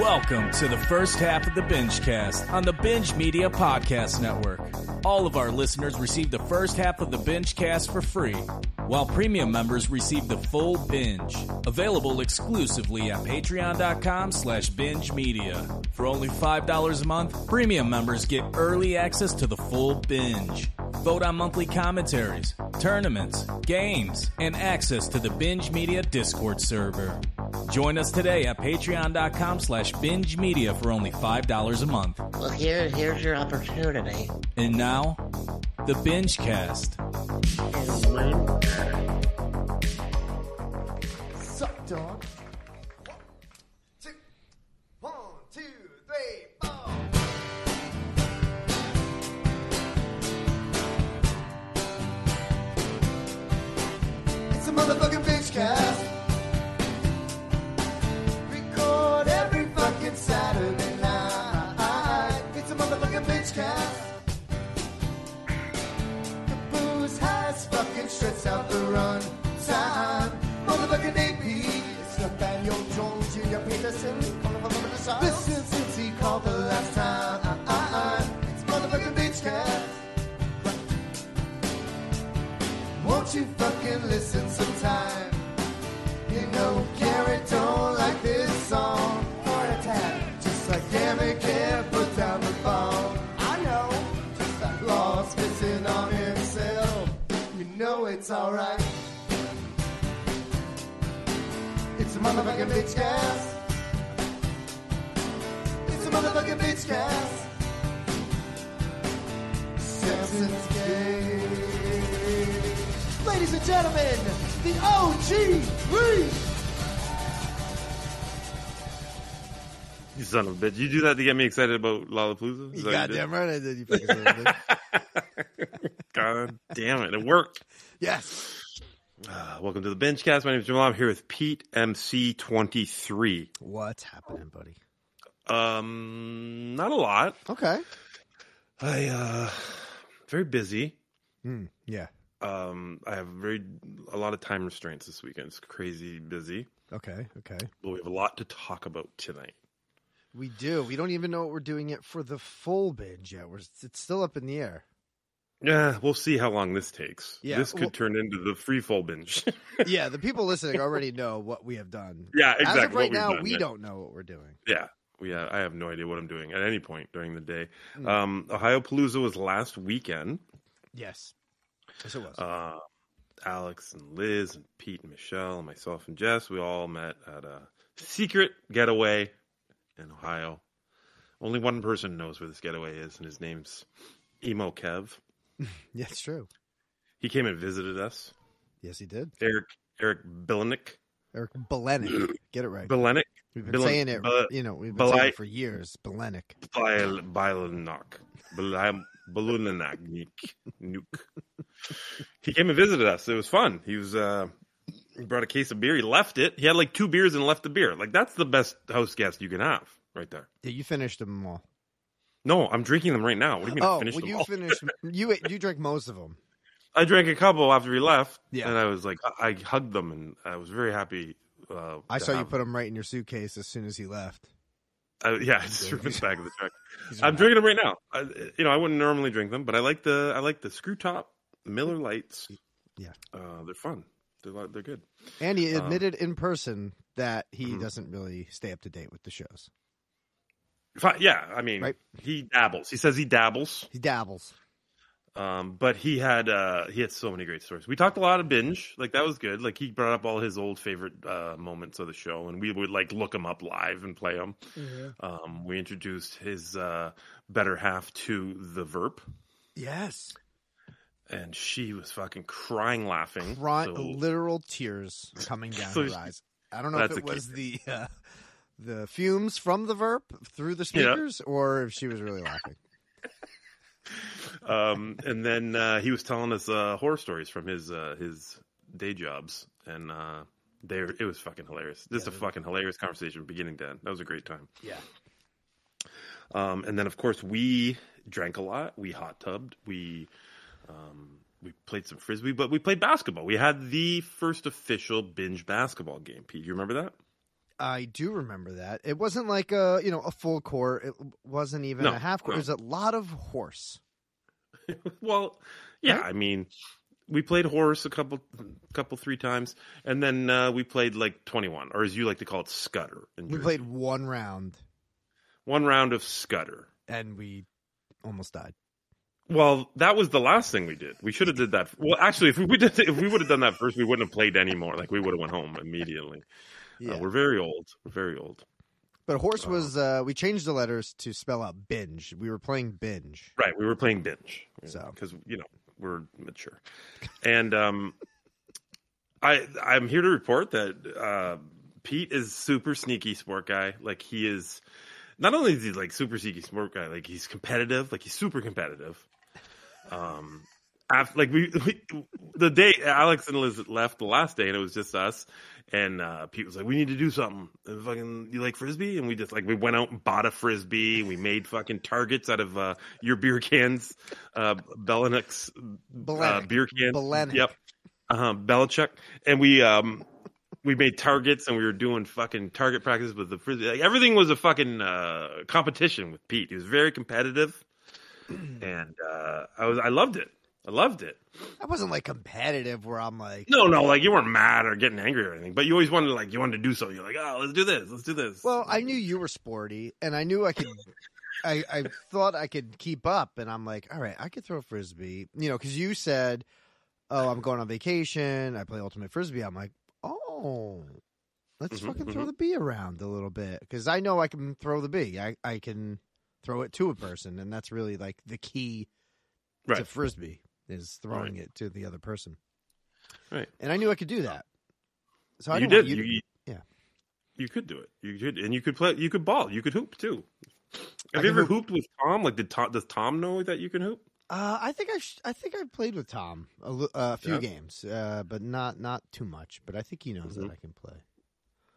Welcome to the first half of the Binge Cast on the Binge Media Podcast Network. All of our listeners receive the first half of the Binge Cast for free, while premium members receive the full binge. Available exclusively at patreon.com slash binge media. For only $5 a month, premium members get early access to the full binge. Vote on monthly commentaries, tournaments, games, and access to the Binge Media Discord server. Join us today at patreon.com slash binge media for only $5 a month. Well, here, here's your opportunity. And now, the Binge Cast. You know don't like this song. Heart attack, just like Gary can't put down the phone. I know, just like Lost missing on himself. You know it's alright. It's a motherfucking bitch cast. It's a motherfucking bitch cast. Samson's gay. Ladies and gentlemen, the OG Reed. You son of a bitch. You do that to get me excited about Lawlapalooza? Is You that what goddamn right I did. You fucking son of a bitch. God damn it. It worked. Yes. Uh, welcome to the Binge Cast. My name is Jim Law. I'm here with Pete MC23. What's happening, buddy? Um, not a lot. Okay. I, uh, very busy. Hmm. Yeah. Um, I have very, a lot of time restraints this weekend. It's crazy busy, Okay. Okay. but we have a lot to talk about tonight. We do. We don't even know what we're doing it for the full binge yet. We're it's still up in the air. Yeah, we'll see how long this takes. Yeah, this could well- turn into the free full binge. yeah, the people listening already know what we have done. yeah, As exactly. of right now, done, we yeah. don't know what we're doing. Yeah, we. Uh, I have no idea what I'm doing at any point during the day. Mm. Um, Ohio Palooza was last weekend. Yes. Yes, it was. Uh, Alex and Liz and Pete and Michelle and myself and Jess, we all met at a secret getaway in Ohio. Only one person knows where this getaway is, and his name's Emo Kev. yeah, it's true. He came and visited us. Yes, he did. Eric Eric Bilenick. Eric Belenik. Get it right. Bilenick. We've been Bilen- saying it, Bel- you know, we've been Belai- saying it for years. Bilenak. Bil- Bilunanak. Nuke. He came and visited us. It was fun. He was uh he brought a case of beer. He left it. He had like two beers and left the beer. Like that's the best house guest you can have right there. Yeah, you finished them all. No, I'm drinking them right now. What do you mean I Oh, finished well, them you all? finished. You you drank most of them. I drank a couple after he left. Yeah. And I was like I, I hugged them and I was very happy uh, I saw you put them right in your suitcase as soon as he left. Uh, yeah, I just threw them back of the truck. I'm are- drinking them right now. I, you know, I wouldn't normally drink them, but I like the I like the screw top Miller Lights. Yeah. uh, they're fun. They're they're good. And he Um, admitted in person that he Mhm. doesn't really stay up to date with the shows. Fi- Yeah, I mean, Right. he dabbles. He says he dabbles, He dabbles. Um, but he had uh, he had so many great stories. We talked a lot of binge, like that was good. Like he brought up all his old favorite uh, moments of the show, and we would like look them up live and play them. Um, we introduced his uh, better half to the Verp, Yes. and she was fucking crying laughing. Cry- So- literal tears coming down So her she- eyes. I don't know if it was the uh, the fumes from the verp through the Yeah. speakers, or if she was really laughing. Um, and then uh, he was telling us uh, horror stories from his uh, his day jobs, and uh, they it was fucking hilarious. Just a fucking hilarious conversation, beginning to end. That was a great time. Yeah. Um, and then of course we drank a lot. We hot tubbed. We um, we played some frisbee, but we played basketball. We had the first official binge basketball game. Pete, you remember that? I do remember that. It wasn't like a you know a full court. It wasn't even No, a half court. no. It was a lot of horse. well, yeah, Right? I mean, we played horse a couple, couple, three times, and then uh, we played like twenty-one, or as you like to call it, scutter. We played one round one round of scutter, and we almost died. Well, that was the last thing we did. We should have did that. Well, actually, if we would if we would have done that first, we wouldn't have played anymore. Like we would have went home immediately. Yeah, Uh, we're very old. We're very old. but horse was. Uh, we changed the letters to spell out binge. We were playing binge. Right. We were playing binge. So. because you know we're mature, and um, I I'm here to report that uh, Pete is super sneaky sport guy. Like he is. Not only is he like super sneaky sport guy, like he's competitive. Like he's super competitive. Um, after, like we, we the day Alex and Liz left the last day, and it was just us. And uh, Pete was like, "We need to do something." And fucking, you like frisbee? And we just like we went out and bought a frisbee. We made fucking targets out of uh, your beer cans, uh, uh, beer cans. Bellenic. Yep, uh-huh, Belichick. And we um we made targets, and we were doing fucking target practice with the frisbee. Like everything was a fucking uh, competition with Pete. He was very competitive, and uh, I was I loved it. I loved it. I wasn't like competitive where I'm like, No, no, like you weren't mad or getting angry or anything, but you always wanted like you wanted to do something. You're like, oh, let's do this, let's do this. Well, I knew you were sporty, and I knew I could. I, I thought I could keep up, and I'm like, all right, I could throw frisbee, you know, because you said, "Oh, I'm going on vacation. I play ultimate frisbee." I'm like, "Oh, let's Mhm, fucking throw mhm. the bee around a little bit," because I know I can throw the bee. I I can throw it to a person, and that's really like the key to frisbee is throwing it to the other person. right. And I knew I could do that. So I you did. You, you yeah. you could do it. You could, and you could play. You could ball. You could hoop too. I Have you ever hoop. hooped with Tom? Like, did Tom? Does Tom know that you can hoop? Uh, I think I sh- I think I played with Tom a, few Yeah. games, uh, but not not too much. But I think he knows Mhm. that I can play.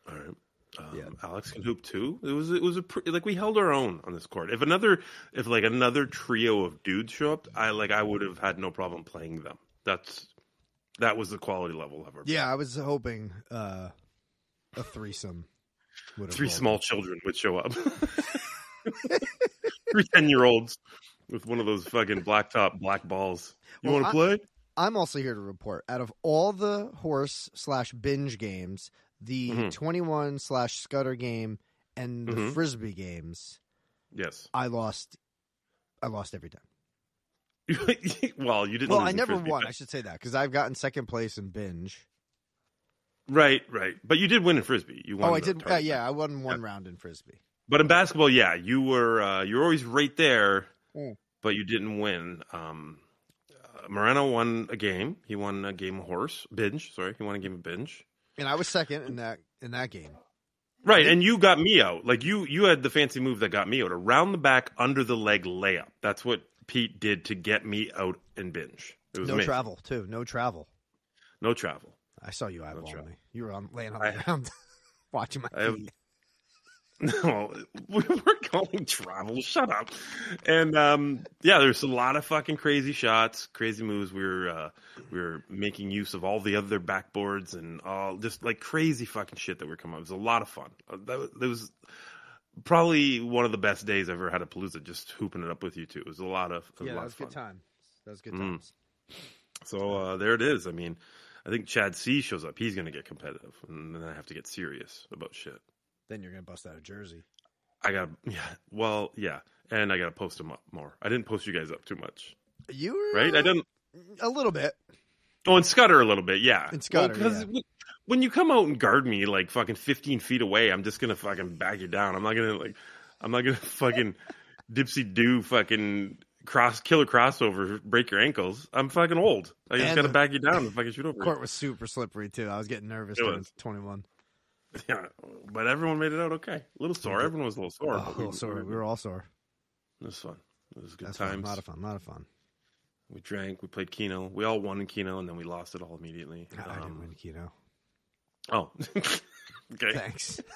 All right. Um, Yeah. Alex can hoop too. It was it was a pre- like we held our own on this court. If another if like another trio of dudes show up, I like I would have had no problem playing them. That's that was the quality level of our Yeah, I was hoping uh, a threesome would have three small children would show up. three 10 year olds with one of those fucking black top black balls. You Well, want to play? I'm also here to report. Out of all the horse slash binge games, the Mhm. 21 slash Scudder game and the Mhm. frisbee games, Yes. I lost. I lost every time. well, you didn't. Well, I never Frisbee, won. but- I should say that because I've gotten second place in binge. Right, right. But you did win in frisbee. You won. Oh, I did. Uh, yeah, I won one round in frisbee. But in basketball, yeah, you were uh, you were always right there, Mm. but you didn't win. Um, uh, Moreno won a game. He won a game of horse binge. Sorry, he won a game of binge. And I was second in that in that game. Right, and you got me out. Like you, you had the fancy move that got me out. Around the back, under the leg layup. That's what Pete did to get me out and binge. It was No amazing. travel too. No travel. No travel. I saw you eyeballing travel. me. You were on laying on I- the ground, watching my I feet. No, we weren't calling travel. Shut up. And um, yeah, there's a lot of fucking crazy shots, crazy moves. We were uh, we were making use of all the other backboards and all just like crazy fucking shit that we were coming up. It was a lot of fun. Uh, That was, that was probably one of the best days I've ever had at Palooza. Just hooping it up with you two. It was a lot of was Yeah, a that was of fun. good time. That was good Mm. times. So uh, there it is. I mean, I think Chad C shows up. He's going to get competitive, and then I have to get serious about shit. Then you're gonna bust out a jersey. I got to yeah. Well, yeah, and I got to post them up more. I didn't post you guys up too much, You were right? I didn't. a little bit. Oh, and Scudder a little bit, yeah. And Scudder, because when you come out and guard me like fucking fifteen feet away, I'm just gonna fucking back you down. I'm not gonna like, I'm not gonna fucking dipsy do fucking cross killer crossover, break your ankles. I'm fucking old. I just And gotta back you down and fucking shoot over. Court was super slippery too. I was getting nervous It was. 21. Yeah, but everyone made it out okay. A little sore. Everyone was a little sore. Oh, a little sore. We were all sore. It was fun. It was good That's fun. times. A lot of fun. A lot of fun. We drank. We played Keno. We all won in Keno, and then we lost it all immediately. I didn't Um, win Keno. Oh, okay. Thanks.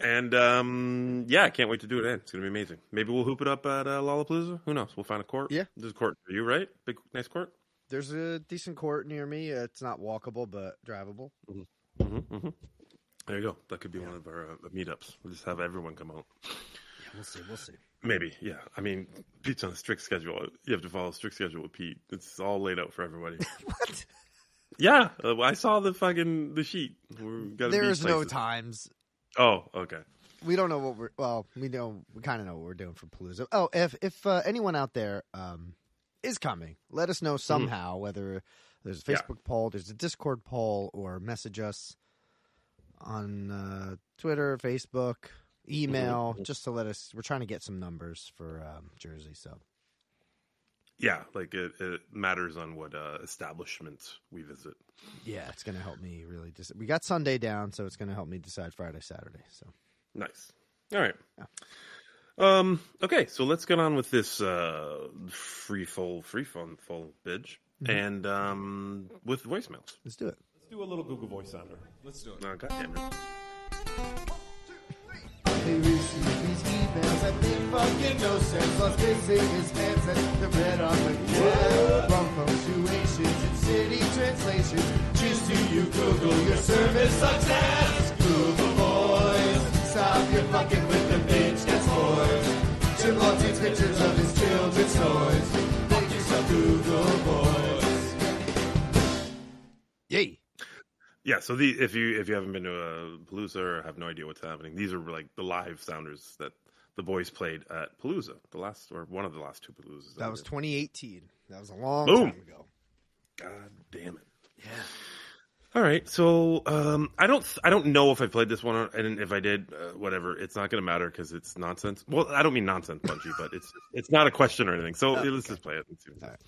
And um, yeah, I can't wait to do it. Again. It's gonna be amazing. Maybe we'll hoop it up at uh, Lawlapalooza. Who knows? We'll find a court. Yeah. there's a court for you, right? Big, nice court. There's a decent court near me. It's not walkable, but drivable. hmm hmm There you go. That could be one of our uh, meetups. We'll just have everyone come out. Yeah, we'll see. We'll see. Maybe, yeah. I mean, Pete's on a strict schedule. You have to follow a strict schedule with Pete. It's all laid out for everybody. What? yeah, uh, I saw the fucking the sheet. We gotta be There's no times. Oh, okay. We don't know what we're. Well, we know. We kind of know what we're doing for Palooza. Oh, if if uh, anyone out there um, is coming, let us know somehow. Whether there's a Mm-hmm. Yeah. Facebook poll, there's a Discord poll, or message us on uh, Twitter, Facebook, email, Mm-hmm. just to let us. We're trying to get some numbers for um, Jersey. So Yeah, like it, it matters on what uh, establishments we visit. yeah, it's gonna help me really. Dis- we got Sunday down, so it's gonna help me decide Friday, Saturday. So Nice. All right. Yeah. Um. Okay, so let's get on with this uh, free full free fun full bitch Mm-hmm. and um with voicemails. let's do it. Let's do a little Google Voice sounder. Let's do it. Oh, God damn it. He received these emails that make fucking no sense. Lost missing his and the red on the web. Wrong punctuations and city translations. Choose to you Google your service sucks ass. Google boys, stop your fucking boys. Jim Long takes pictures of his children's toys. Thank you so Google boys. Yay! Yeah. So the if you if you haven't been to a Palooza or have no idea what's happening, these are like the live sounders that the boys played at Palooza, the last or one of the last two Paloozas. That I was 2018. That was a long Boom. time ago. God damn it. Yeah. All right. So um, I don't I don't know if I played this one or, and if I did, uh, whatever. It's not going to matter because it's nonsense. Well, I don't mean nonsense, Bunchy, but it's it's not a question or anything. So let's just play it. And see what All right.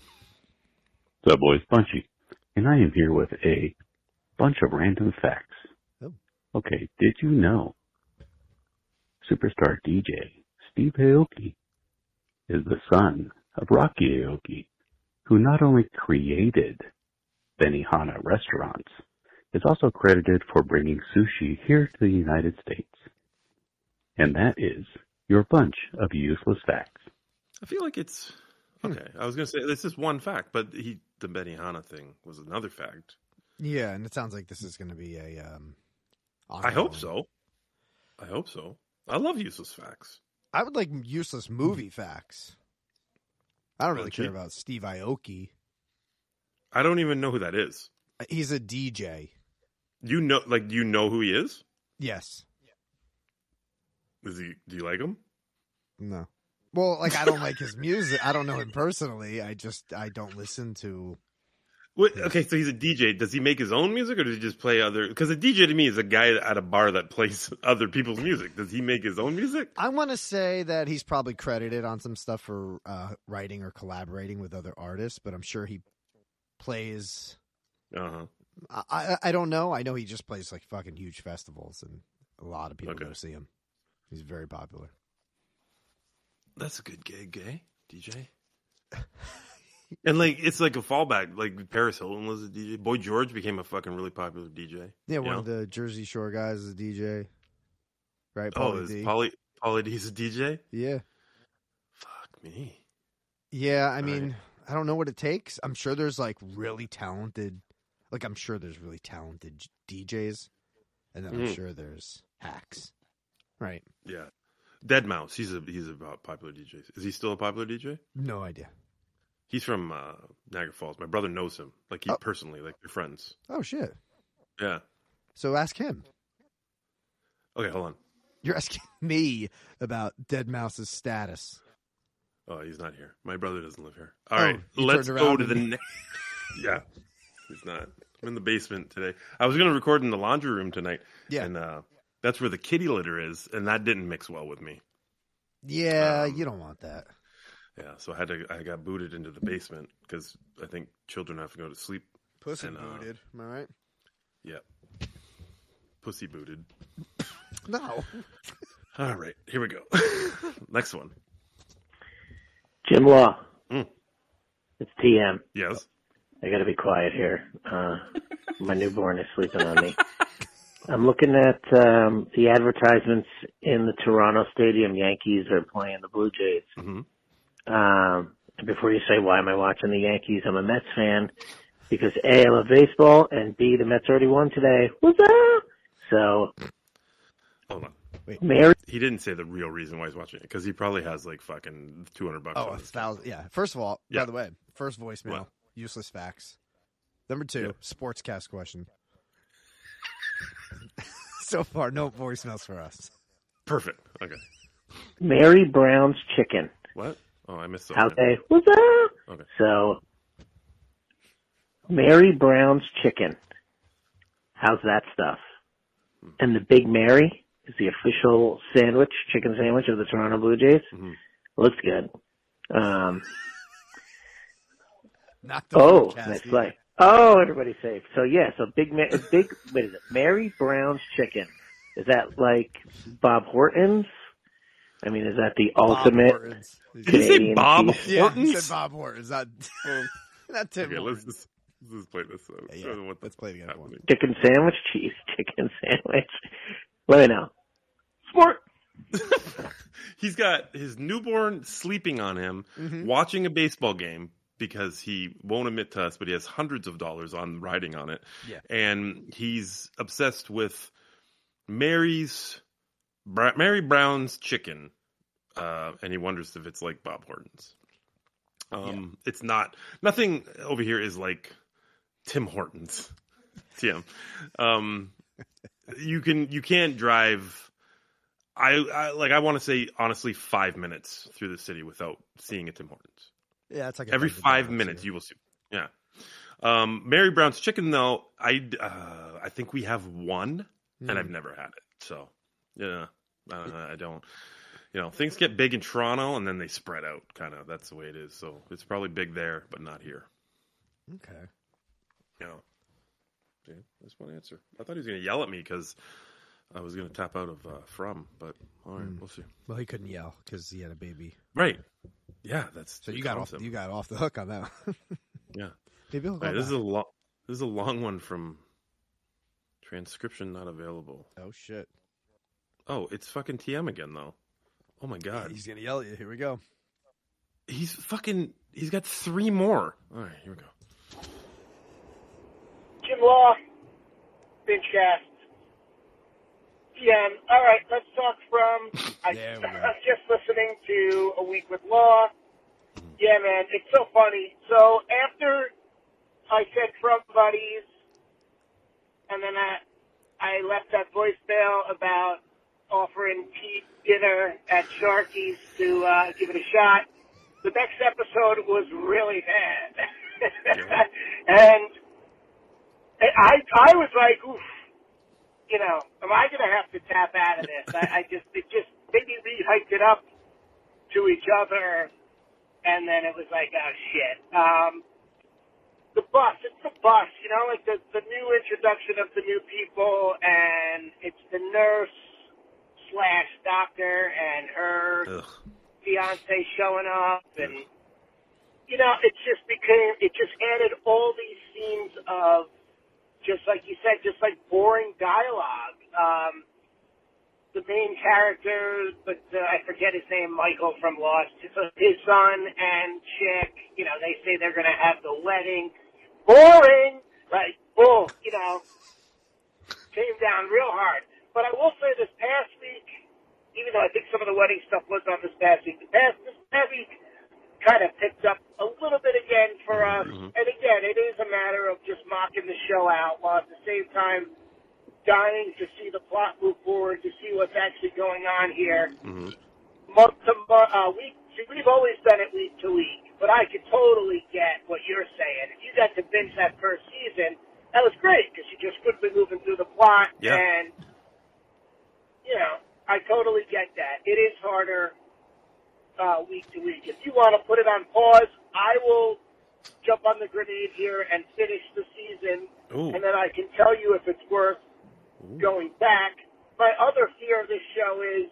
What's up, boys? Bunchy. And I am here with a bunch of random facts. Oh. Okay, did you know superstar DJ Steve Aoki is the son of Rocky Aoki, who not only created Benihana restaurants, is also credited for bringing sushi here to the United States. And that is your bunch of useless facts. I feel like it's okay. I was going to say this is one fact, but he the Benihana thing was another fact. Yeah, and it sounds like this is going to be a. Um, I hope so. I hope so. I love useless facts. I would like useless movie facts. I don't really Really? care about Steve Aoki. I don't even know who that is. He's a DJ. You know, like do you know who he is? Yes. Is he? Do you like him? No. Well, like I don't like his music. I don't know him personally. I just I don't listen to. What, okay, so he's a DJ. Does he make his own music, or does he just play other? Because a DJ to me is a guy at a bar that plays other people's music. Does he make his own music? I want to say that he's probably credited on some stuff for uh, writing or collaborating with other artists, but I'm sure he plays. Uh huh. I, I I don't know. I know he just plays like fucking huge festivals, and a lot of people Okay. go see him. He's very popular. That's a good gig, eh? DJ. and like, it's like a fallback. Like Paris Hilton was a DJ. Boy George became a fucking really popular DJ. Yeah, one You of the Jersey Shore guys is a DJ, right? Oh, is D. Pauly Pauly D's a DJ? yeah, Fuck me. yeah. I Right. mean, I don't know what it takes. I'm sure there's like really talented, like I'm sure there's really talented DJs, and then I'm Mhm. sure there's hacks, right? Yeah. Deadmau5. He's a he's a popular DJ. Is he still a popular DJ? No idea. He's from uh, Niagara Falls. My brother knows him, like he Oh. personally, like they're friends. Oh shit. Yeah. So ask him. Okay, hold on. You're asking me about Deadmau5's status. Oh, he's not here. My brother doesn't live here. All Oh, right, you let's go to the next. yeah, he's not. I'm in the basement today. I was going to record in the laundry room tonight. Yeah. and uh, that's where the kitty litter is, and that didn't mix well with me. Yeah, Um, you don't want that. Yeah, so I had to. I got booted into the basement because I think children have to go to sleep. Pussy and, uh, booted. Am I right? Yeah, pussy booted. No. All right, here we go. next one. Jim Law. Mm. It's TM. Yes. I gotta be quiet here. Uh, my newborn is sleeping on me. I'm looking at um, the advertisements in the Toronto Stadium. Yankees are playing the Blue Jays. hmm Um, and before you say why am I watching the Yankees, I'm a Mets fan. because A, I love baseball, and B, the Mets already won today. What's up? So, Hold on. Wait. Mary, He didn't say the real reason why he's watching it because he probably has like fucking two hundred bucks. Oh, a thousand. Yeah. First of all, Yeah. by the way, first voicemail, What? Useless facts. Number two, Yeah. sportscast question. so far, no voicemails for us. Perfect. Okay. Mary Brown's chicken. What? Oh, I missed How something. they? What's up? Okay. So, Mary Brown's chicken. How's that stuff? And the Big Mary is the official sandwich, chicken sandwich of the Toronto Blue Jays. Mhm. Looks good. Um, Not the oh, podcast nice either. play. Oh, everybody's safe. So yeah, so big, Ma- big. What is it? Mary Brown's chicken. Is that like Bob Hortons? I mean, is that the Bob ultimate? Hortons. Did you say Canadian Bob beef. Yeah, he Hortons? said Bob Hortons. Not, not Tim. Okay, let's just, let's just play this. Out. Yeah, I don't know what the let's play it again. fuck's Go on. happening. chicken sandwich, cheese chicken sandwich. Let me know. Sport. He's got his newborn sleeping on him, Mhm. watching a baseball game because he won't admit to us, but he has hundreds of dollars on riding on it. Yeah. And he's obsessed with Mary's Mary Brown's chicken, uh, and he wonders if it's like Bob Hortons. Um, It's not. Nothing over here is like Tim Hortons. Tim, um, you can you can't drive. I, I like. I want to say honestly, five minutes through the city without seeing a Tim Hortons. Yeah, it's like a Every five minutes, here. you will see. Yeah. Um, Mary Brown's chicken, though, I uh, I think we have one, and I've Mm. never had it. So, yeah, uh, I don't. You know, things get big in Toronto, and then they spread out. Kind of, that's the way it is. So it's probably big there, but not here. Okay. Yeah. See, that's one answer. I thought he was going to yell at me because I was going to tap out of uh, from, but all right, Mm. we'll see. Well, he couldn't yell because he had a baby. Right. Yeah, that's So you got off. You got off the hook on that. one. Yeah. Maybe he'll go All right, this is a long. This is a long one from transcription not available. Oh shit! Oh, it's fucking TM again though. Oh my god, He's gonna yell at you. Here we go. he's fucking. He's got three more. All right, here we go. Jim Law, Binge Cast. PM. All right, let's talk from. I, There. I'm just listening to A Week with Law. Yeah, man, it's so funny. So after I said from buddies, and then I, I left that voicemail about offering Pete dinner at Sharky's to uh, give it a shot. The next episode was really bad, and I I was like, oof, you know, am I going to have to tap out of this? I, I just it just maybe we hyped it up to each other, and then it was like, oh shit. Um, the bus, it's the bus, you know, like the the new introduction of the new people, and it's the nurse slash doctor and her Ugh. fiance showing up and you know it just became it just added all these scenes of just like you said just like boring dialogue. Um the main character but uh, i forget his name michael from lost his, son and chick you know they say they're going to have the wedding. Boring! Like bull you know. Came down real hard. But i will say this past week even though I think some of the wedding stuff was on this past week, the past this past week kind of picked up a little bit again for us. Mhm. And again, it is a matter of just mocking the show out while at the same time dying to see the plot move forward, to see what's actually going on here. hmm Month to month, uh, week. We've always done it week to week, but I could totally get what you're saying. If you got to binge that first season, that was great because you're just quickly moving through the plot Yeah. and you know, I totally get that. It is harder uh, week to week. If you want to put it on pause, I will jump on the grenade here and finish the season, Ooh. and then I can tell you if it's worth going back. My other fear of this show is,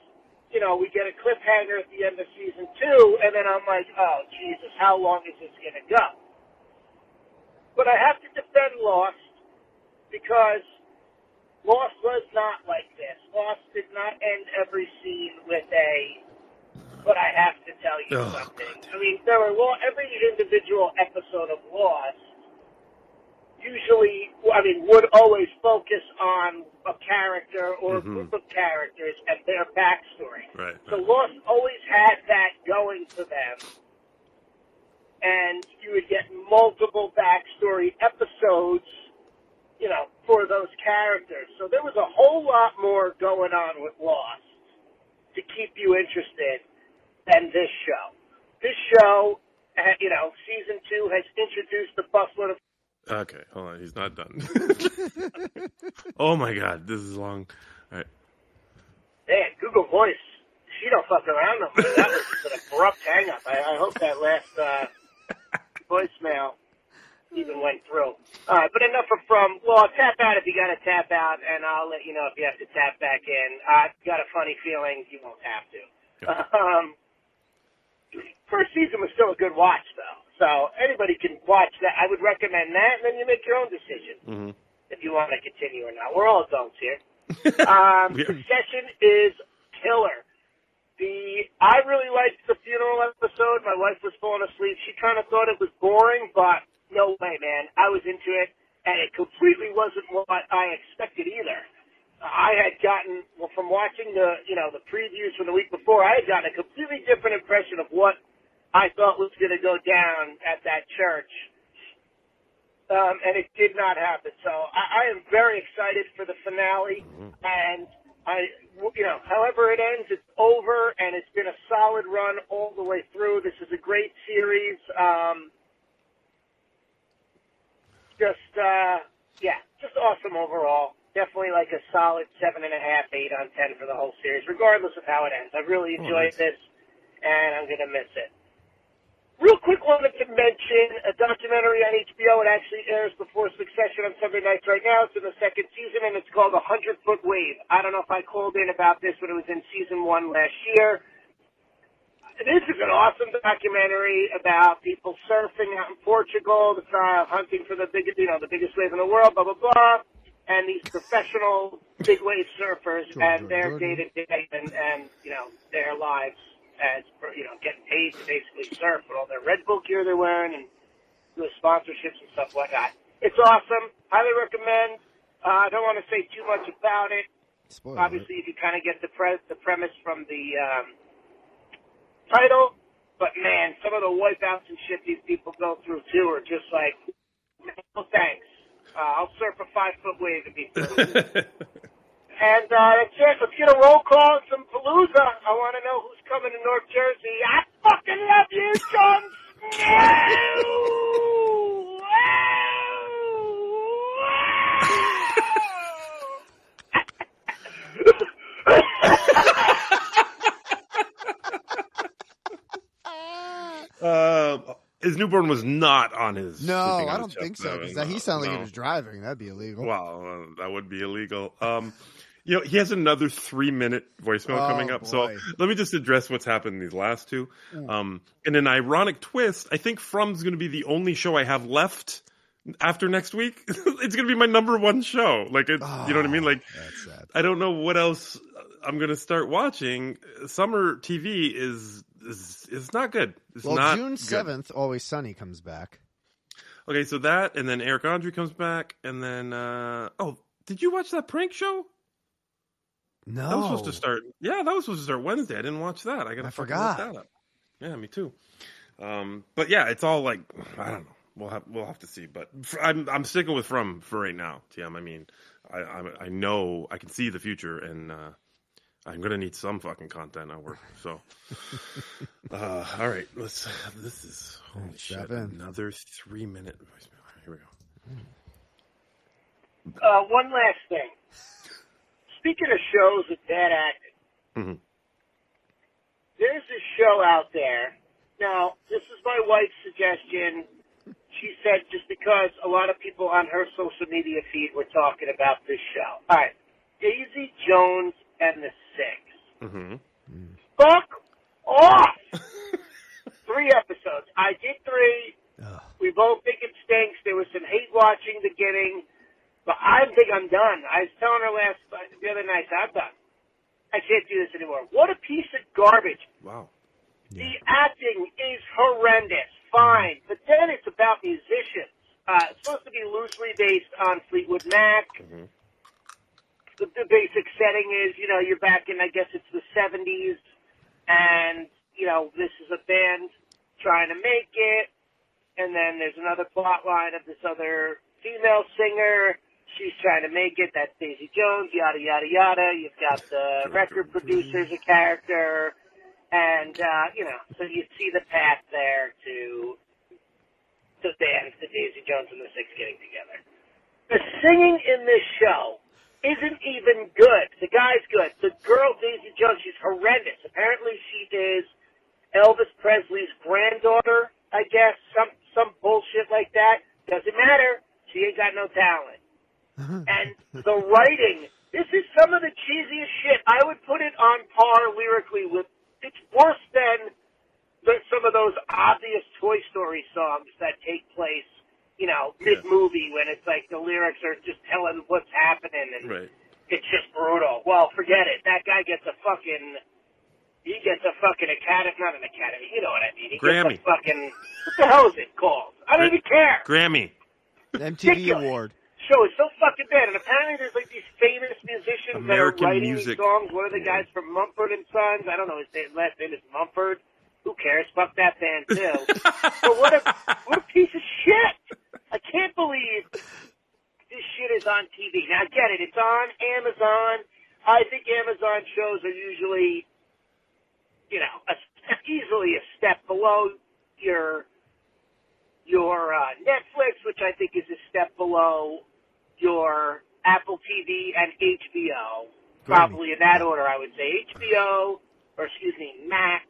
you know, we get a cliffhanger at the end of season two, and then I'm like, oh, Jesus, how long is this going to go? But I have to defend Lost because Lost was not like this. Lost did not end every scene with a. But I have to tell you Oh, something. I mean, there were lo- every individual episode of Lost usually, I mean, would always focus on a character or a Mhm. group of characters and their backstory. Right. So Lost always had that going for them. And you would get multiple backstory episodes, you know, for those characters. So there was a whole lot more going on with Lost to keep you interested than this show. This show, uh, you know, season two has introduced the Buffalo Okay, hold on. He's not done. oh my god, this is long. All right. Man, Google Voice, she don't fuck around no more. That was just an abrupt hang up. I, I hope that last uh, voicemail even went through. All right, but enough of from. Well, I'll tap out if you got to tap out, and I'll let you know if you have to tap back in. I've got a funny feeling you won't have to. Um, first season was still a good watch, though. So anybody can watch that. I would recommend that, and then you make your own decision Mm-hmm. if you want to continue or not. We're all adults here. Um, are. Succession is killer. The I really liked the funeral episode. My wife was falling asleep. She kind of thought it was boring, but no way, man. I was into it, and it completely wasn't what I expected either. I had gotten well from watching the you know the previews from the week before. I had gotten a completely different impression of what I thought was going to go down at that church um, and it did not happen. So I, I am very excited for the finale, and I, you know, however it ends, it's over, and it's been a solid run all the way through. This is a great series. Um, just, uh, yeah, just awesome overall. Definitely like a solid seven and a half, eight on ten for the whole series, regardless of how it ends. I've really oh, enjoyed nice. this, and I'm gonna miss it. Real quick, wanted to mention a documentary on HBO. It actually airs before Succession on Sunday nights right now. It's in the second season, and it's called A Hundred Foot Wave. I don't know if I called in about this when it was in season one last year. This is an awesome documentary about people surfing out in Portugal, the style hunting for the biggest, you know, the biggest wave in the world, blah blah blah, and these professional big wave surfers and their day to day and and you know their lives as you know getting paid to basically surf with all their Red Bull gear they're wearing and doing sponsorships and stuff like that. It's awesome. Highly recommend. Uh, I don't want to say too much about it. Spoiler. Obviously, if you kind of get the pre- the premise from the um, title, but man, some of the wipeouts and shit these people go through too are just like, no thanks. Uh, I'll surf a five foot wave to be. And uh, that's it. Let's get a roll call and some palooza. I want to know who's coming to North Jersey. I fucking love you, Jon Snow. Uh, his newborn was not on his. No, on I don't think so. Because he sounded like no. he was driving. That'd be illegal. Well, uh, that would be illegal. Um, you know, he has another three minute voicemail Oh, coming up. So let me just address what's happened in these last two. Um, in an ironic twist, I think From's going to be the only show I have left after next week. it's going to be my number one show. Like, it's, you know what I mean? Like, That's sad. I don't know what else I'm going to start watching. Summer TV is is is not good. It's Well, not June seventh, Always Sunny comes back. Okay, so that, and then Eric Andre comes back, and then uh oh, did you watch that prank show? No, That was supposed to start. Yeah, that was supposed to start Wednesday. I didn't watch that. I gotta I forgot. look that up. Yeah, me too. Um, but yeah, it's all like I don't know. We'll have we'll have to see. But I'm I'm sticking with From for right now. TM. I mean, I I, I know I can see the future, and uh, I'm gonna need some fucking content at work. So, uh, all right, let's. This is holy strap shit. Another three minute voicemail. Here we go. Uh, one last thing. Speaking of shows with bad acting, Mhm. there's a show out there. Now, this is my wife's suggestion. She said just because a lot of people on her social media feed were talking about this show. All right, Daisy Jones and the Six. Mm-hmm. Fuck off! three episodes. I did three. Ugh. We both think it stinks. There was some hate watching the beginning, but I think I'm done. I was telling her last the other night, I'm done. I can't do this anymore. What a piece of garbage. Wow. The acting is horrendous. Fine, but then it's about musicians. uh, it's supposed to be loosely based on Fleetwood Mac. Mhm. The, the basic setting is, you know, you're back in, I guess it's the 70s, and, you know, this is a band trying to make it, and then there's another plot line of this other female singer. She's trying to make it. That's Daisy Jones, yada, yada, yada. You've got the record producer's a character, and, uh, you know, so you see the path there to the band, the Daisy Jones and the Six getting together. The singing in this show isn't even good. The guy's good. The girl, Daisy Jones, she's horrendous. Apparently she is Elvis Presley's granddaughter, I guess. Some, some bullshit like that. Doesn't matter. She ain't got no talent. and the writing, this is some of the cheesiest shit. I would put it on par lyrically with, it's worse than the, some of those obvious Toy Story songs that take place, you know, mid movie when it's like the lyrics are just telling what's happening and Right. it's just brutal. Well, forget it. That guy gets a fucking, he gets a fucking academy, not an academy, you know what I mean. He Grammy. gets a fucking, what the hell is it called? I don't even care. Grammy. MTV Ridiculous. award. Show is so fucking bad, and apparently there's like these famous musicians American that are writing music. these songs. One of the guys from Mumford and Sons, I don't know his name, last name is Mumford. Who cares? Fuck that band too. but what a what a piece of shit! I can't believe this shit is on TV. Now I get it. It's on Amazon. I think Amazon shows are usually, you know, a, easily a step below your your uh, Netflix, which I think is a step below your Apple TV and HBO. Probably in that order, I would say HBO, or excuse me, Max,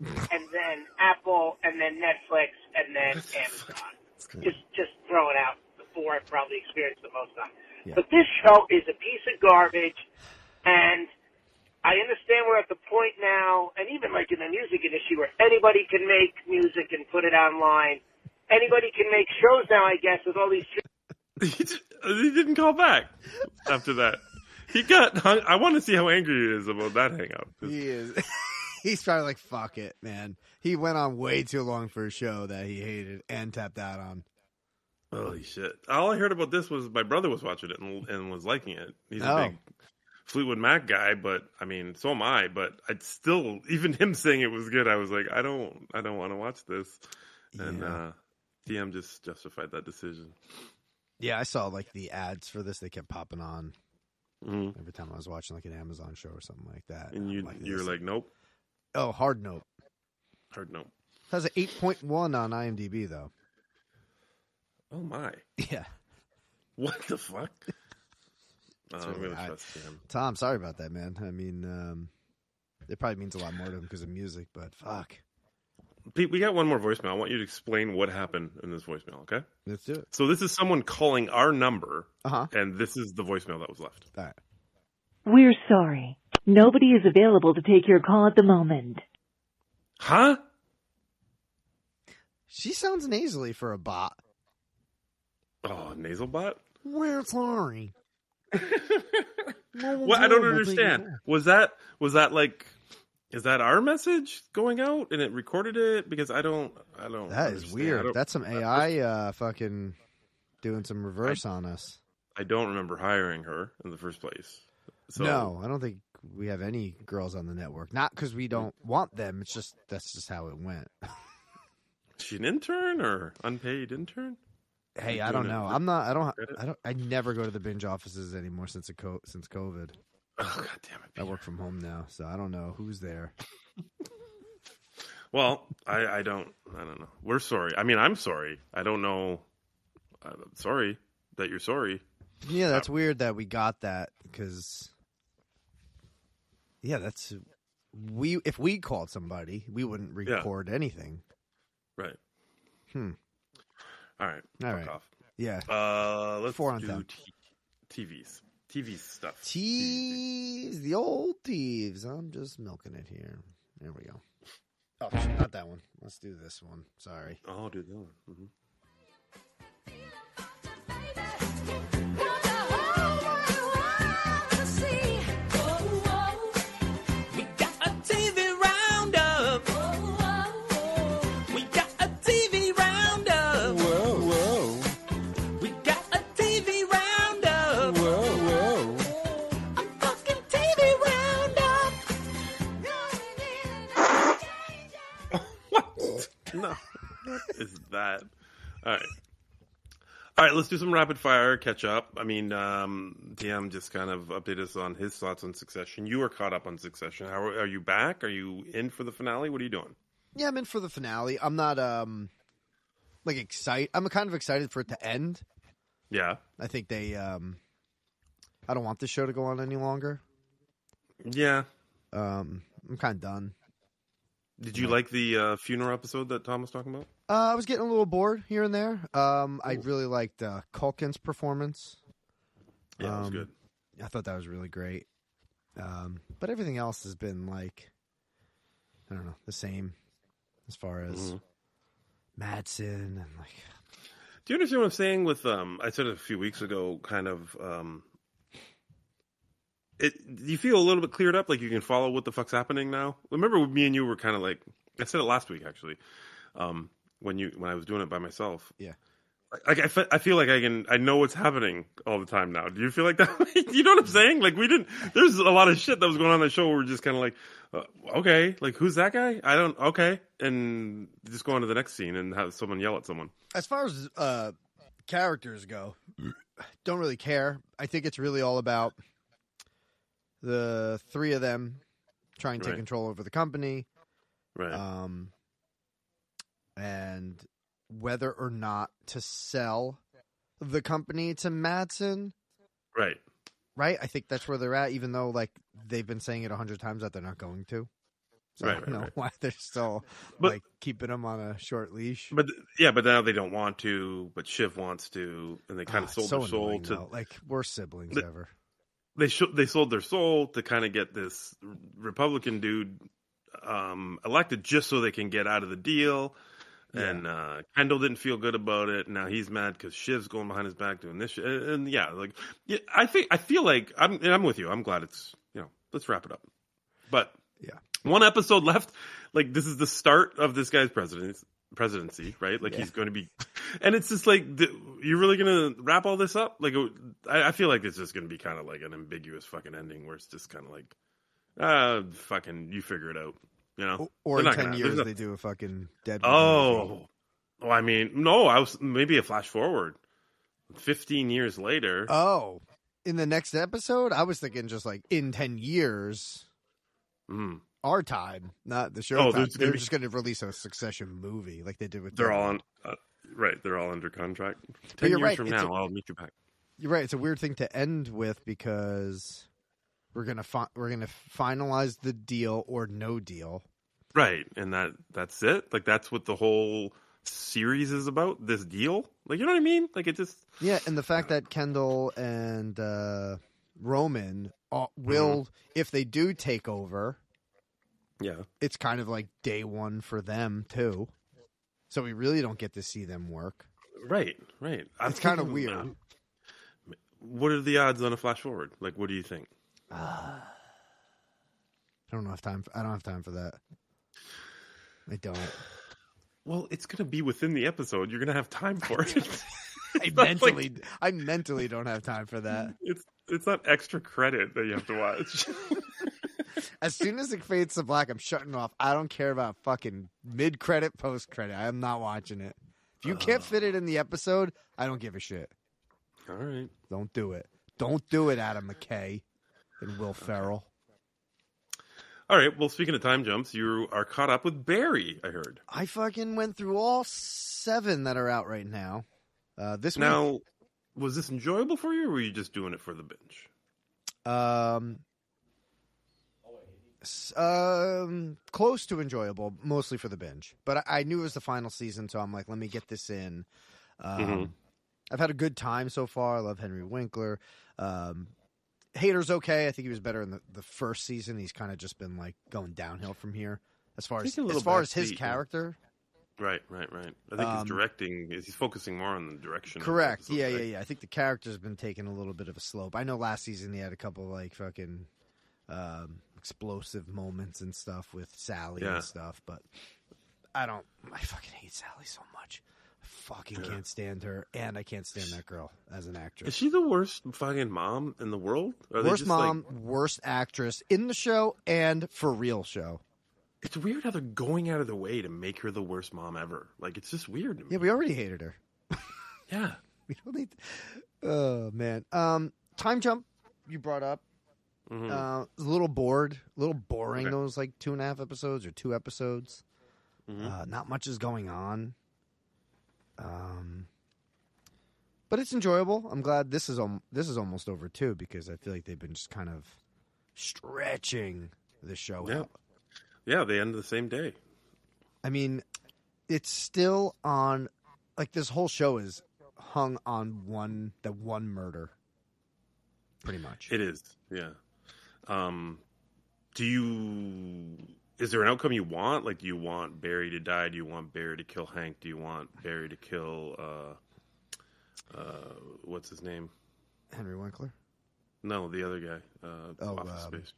and then Apple, and then Netflix, and then Amazon. Just just throw it out the four I've probably experienced the most on. Yeah. But this show is a piece of garbage, and I understand we're at the point now, and even like in the music industry, where anybody can make music and put it online. Anybody can make shows now, I guess, with all these. he he didn't call back after that. He got. hung- I want to see how angry he is about that hang up. He is. He's probably like, fuck it, man. He went on way too long for a show that he hated and tapped out on. Holy shit! All I heard about this was my brother was watching it and, and was liking it. He's Oh. a big Fleetwood Mac guy, but I mean, so am I. But I'd still, even him saying it was good, I was like, I don't, I don't want to watch this. And Yeah. uh, DM just justified that decision. Yeah, I saw like the ads for this. They kept popping on hmm every time I was watching like an Amazon show or something like that. And I'm you, like, you're like, nope, oh, hard note. Hard no. Has an eight point one on IMDb though. Oh my, Yeah, what the fuck? Uh, I'm really- gonna trust him. Tom, sorry about that, man. I mean, um, it probably means a lot more to him because of music, but fuck, Pete, we got one more voicemail. I want you to explain what happened in this voicemail. Okay. let's do it. So this is someone calling our number, Uh huh. and this is the voicemail that was left. All right. We're sorry. Nobody is available to take your call at the moment. Huh? She sounds nasally for a bot. Oh, nasal bot. Sorry. What? I don't understand. Was that was that like? Is that our message going out and it recorded it? Because I don't. I don't. That is understand. I weird. That's some AI uh, fucking doing some reverse on us. I don't remember hiring her in the first place. So, No, I don't think we have any girls on the network. Not because we don't want them. It's just that's just how it went. is she an intern or unpaid intern? hey, I don't know. I'm not. I don't. I don't. I never go to the binge offices anymore since a co- since COVID. Oh god damn it! I work from home now, so I don't know who's there. Well, I, I don't. I don't know. We're sorry. I mean, I'm sorry. I don't know. I'm sorry that you're sorry. Yeah, that's uh, weird that we got that because. Yeah, that's we. If we called somebody, we wouldn't record anything. Right. Hmm. All right. All fuck right. off. Yeah. Uh, let's Four on do t- TVs. TV stuff. Tees, the old thieves. I'm just milking it here. There we go. Oh, not that one. Let's do this one. Sorry. Oh, dude, that one. hmm let's do some rapid fire catch up. I mean, um, DM just kind of updated us on his thoughts on Succession. You are caught up on Succession. How are, are you back? Are you in for the finale? What are you doing? Yeah, I'm in for the finale. I'm not um like excited. I'm kind of excited for it to end. Yeah. I think they um I don't want this show to go on any longer. Yeah. Um I'm kind of done. Did you like the uh, funeral episode that Tom was talking about? Uh, I was getting a little bored here and there. Um I really liked uh Culkin's performance. Yeah, it was Um, good. I thought that was really great. Um but everything else has been like I don't know, the same as far as Mhm. Matsson and like Do you understand what I'm saying? With um, I said it a few weeks ago. Kind of um, it. Do you feel a little bit cleared up? Like you can follow what the fuck's happening now? Remember, me and you were kind of like I said it last week actually. Um, when you when I was doing it by myself. Yeah. Like I, fe- I feel like I can I know what's happening all the time now. Do you feel like that? you know what I'm saying? Like we didn't. There's a lot of shit that was going on in the show. Where we're just kind of like, uh, okay, like who's that guy? I don't. Okay, and just go on to the next scene and have someone yell at someone. as far as uh characters go, don't really care. I think it's really all about the three of them trying to take control over the company, Right. um, and whether or not to sell the company to Matsson. right. Right, I think that's where they're at. Even though, like, they've been saying it a hundred times that they're not going to. So I don't right, know right. why they're still But- like keeping them on a short leash. But yeah, but now they don't want to. But Shiv wants to, and they kind Ah, of sold so their soul to. though. like worst siblings ever. They sh- they sold their soul to kind of get this Republican dude um, elected, just so they can get out of the deal. And uh, Kendall didn't feel good about it. Now he's mad because Shiv's going behind his back doing this. Shit. And, and yeah, like yeah, I think I feel like I'm I'm with you. I'm glad it's you know let's wrap it up. But Yeah. one episode left. Like this is the start of this guy's presidency, presidency, right? Like Yeah. he's going to be, and it's just like th- you're really going to wrap all this up. Like I, I feel like it's just going to be kind of like an ambiguous fucking ending where it's just kind of like, ah, fucking, you figure it out. You know, Or in ten gonna- years, there's they do a fucking dead. Oh, well, I mean, no, I was maybe a flash forward. Fifteen years later, oh, in the next episode, I was thinking just like in ten years, mm, our time, not the show Oh, time. They're be- just going to release a Succession movie like they did with. they're Deadwood. all on. Uh, right, they're all under contract. Ten years right, from now, a- I'll meet you back. You're right. It's a weird thing to end with because we're gonna fi- we're gonna finalize the deal or no deal. Right, and that that's it. Like that's what the whole series is about. This deal, like you know what I mean? Like it just Yeah, and the fact that Kendall and uh, Roman uh, will, Mm-hmm. if they do take over, yeah. it's kind of like day one for them too. So we really don't get to see them work. Right, right. I'm It's kinda weird. uh, what are the odds on a flash forward? Like, what do you think? I don't have time. For, I don't have time for that. I don't. Well, it's gonna be within the episode. You're gonna have time for it. I not like- mentally, I mentally don't have time for that. it's it's not extra credit that you have to watch. As soon as it fades to black, I'm shutting off. I don't care about fucking mid credit, post credit. I am not watching it. If you can't fit it in the episode, I don't give a shit. All right. Don't do it. Don't do it, Adam McKay and Will Ferrell. All right. Well, speaking of time jumps, you are caught up with Barry. I heard. I fucking went through all seven that are out right now. Uh, this Now, week, was this enjoyable for you, or were you just doing it for the binge? um, um, close to enjoyable, mostly for the binge. But I, I knew it was the final season, so I'm like, let me get this in. Um, Mhm. I've had a good time so far. I love Henry Winkler. Um, Hader's okay. I think he was better in the, the first season. He's kind of just been like going downhill from here as far as Taking a little as far as his backseat, yeah. character. Right, right, right. I think Um, he's directing. He's focusing more on the direction. Correct. episodes, Yeah, yeah, yeah. I think the character's been taking a little bit of a slope. I know last season he had a couple like fucking um, explosive moments and stuff with Sally Yeah. and stuff, but I don't. I fucking hate Sally so much. Fucking Yeah. can't stand her, and I can't stand that girl as an actress. Is she the worst fucking mom in the world? Are worst just, like- mom, worst actress in the show and for real show. it's weird how they're going out of the way to make her the worst mom ever. Like it's just weird. To me. Yeah, we already hated her. yeah. We don't need. Oh man. Um, time jump. You brought up. Mhm. Uh, a little bored, a little boring. Okay. Those like two and a half episodes or two episodes. Mhm. Uh, not much is going on. Um, but it's enjoyable. I'm glad this is al- this is almost over too because I feel like they've been just kind of stretching the show Yeah. out. yeah, they end the same day. I mean, it's still on. Like this whole show is hung on one the one murder. Pretty much. It is. Yeah. Um, do you? Is there an outcome you want? Like, do you want Barry to die? Do you want Barry to kill Hank? Do you want Barry to kill? Uh, uh, what's his name? Henry Winkler. No, the other guy. Uh, Oh, Office um, Space.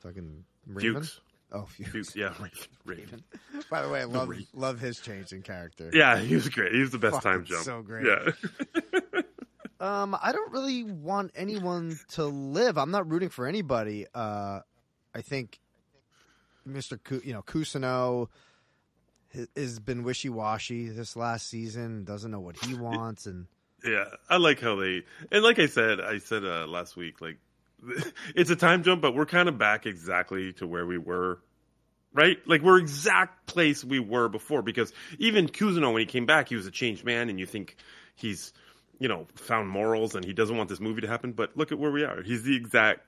Fucking Raven. Fuches. Oh, Fuches. Fuches. Yeah, Raven. Raven. By the way, I love Raven. love his change in character. Yeah, he was great. He was the best Fucking time jump. so great. Yeah. Um, I don't really want anyone to live. I'm not rooting for anybody. Uh, I think Mr. Ku, you know, Cousineau ha- has been wishy washy this last season. Doesn't know what he wants, and Yeah, I like how they and like I said, I said uh, last week, like it's a time jump, but we're kind of back exactly to where we were, right? Like we're exact place we were before because even Cousineau when he came back, he was a changed man, and you think he's you know found morals and he doesn't want this movie to happen, but look at where we are. He's the exact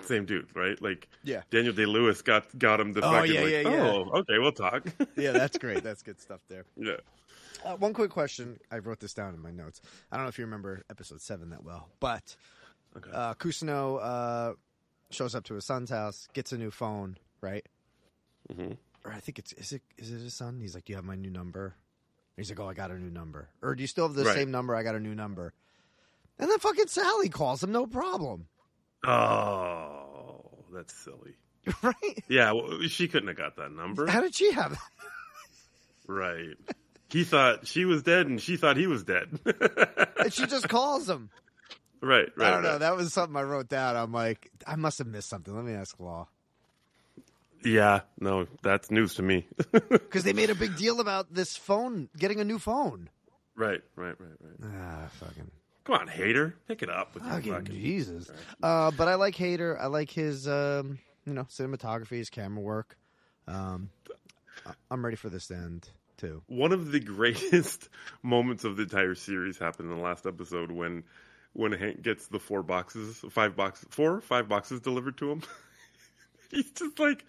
same dude, right? Like Yeah. Daniel Day Lewis got got him to Oh, fucking yeah, like, yeah, yeah. oh, okay, we'll talk. yeah, that's great. That's good stuff there. yeah. Uh, one quick question. I wrote this down in my notes. I don't know if you remember episode seven that well, but Okay. uh, Cousineau uh, shows up to his son's house, gets a new phone, right? Mm-hmm. Or I think it's is it is it his son? He's like, "Do you have my new number?" He's like, "Oh, I got a new number." Or do you still have the Right. same number? I got a new number. And then fucking Sally calls him, no problem, Oh, that's silly. right? Yeah, well, she couldn't have got that number. How did she have? That? Right. He thought she was dead, and she thought he was dead. and she just calls him. right, right. I don't know. That was something I wrote down. I'm like, I must have missed something. Let me ask Law. Yeah, no, that's news to me. Because they made a big deal about this phone, getting a new phone. right, right, right, right. Ah, fucking. Come on, Hader, pick it up with your Fucking Jesus. Uh, but I like Hader. I like his, um, you know, cinematography, his camera work. Um, I- I'm ready for this to end too. One of the greatest moments of the entire series happened in the last episode when when Hank gets the four boxes, five boxes, four, five boxes delivered to him. He's just like,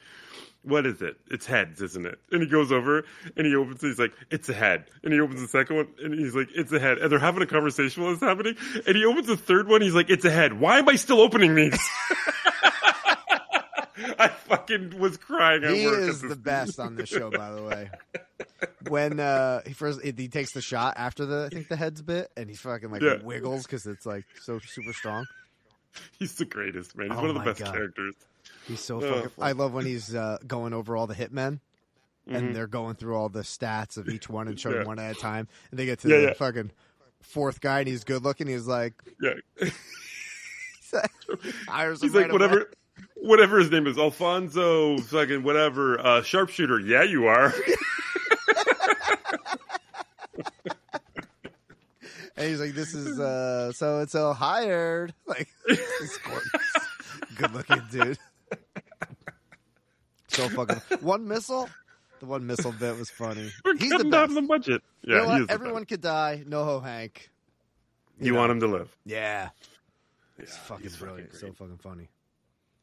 "What is it? It's heads, isn't it?" And he goes over and he opens. it. He's like, "It's a head." And he opens the second one and he's like, "It's a head." And they're having a conversation while it's happening. And he opens the third one. He's like, "It's a head." Why am I still opening these? I fucking was crying. At He work is the best on this show, by the way. When uh, he first he takes the shot after the I think the head's bit, and he fucking like Yeah. wiggles because it's like so super strong. He's the greatest, man. He's Oh one of the best God. characters. He's so Oh, fucking. fuck. I love when he's uh, going over all the hitmen. Mhm. And they're going through all the stats of each one and showing Yeah. one at a time. And they get to Yeah, the yeah. fucking fourth guy, and he's good looking. He's like, Yeah. hires him He's like right whatever, away. whatever his name is, Alfonso, fucking whatever, uh, sharpshooter. Yeah, you are. And he's like, "This is uh, so and so hired." Like, he's good looking dude. So fucking one missile. The one missile bit was funny. We're He's the cutting down best. the budget. You Yeah, know he what? the Everyone could die. No ho Hank. best. You want him to live? Yeah. Yeah, It's fucking brilliant. Fucking so fucking funny.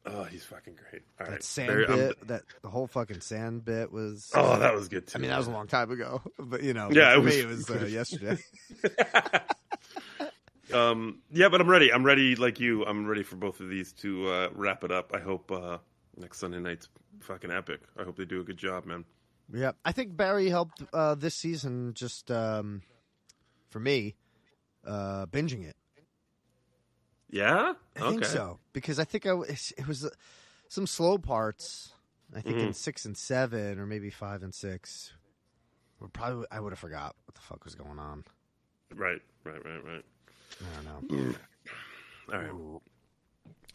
Oh, he's fucking great. All That right, sand I'm- bit, that the whole fucking sand bit was. Oh, that was good too. I mean, that was a long time ago, but you know, Yeah, it was- me, it was uh, yesterday. Um, yeah, but I'm ready. I'm ready, like you. I'm ready for both of these to uh, wrap it up. I hope uh, next Sunday night's fucking epic. I hope they do a good job, man. Yeah, I think Barry helped uh, this season. Just um, for me, uh, binging it. Yeah, I think so because I think I w- it's- it was uh, some slow parts. I think in Mhm. six and seven, or maybe five and six. Or probably I would have forgot what the fuck was going on. Right, right, right, right. I don't know. All right.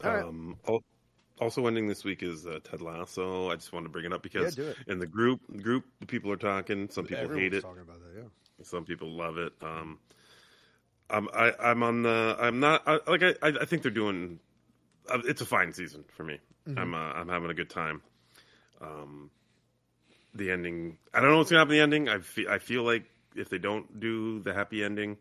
All right. Um, al- also ending this week is uh, Ted Lasso. I just wanted to bring it up because it. in the group group the people are talking. Some people hate it. Talking about that, yeah. Some people love it. Um, I'm I, I'm on the I'm not I, like I I think they're doing. Uh, it's a fine season for me. I'm uh, I'm having a good time. Um, the ending. I don't know what's gonna happen. in The ending. I feel I feel like if they don't do the happy ending,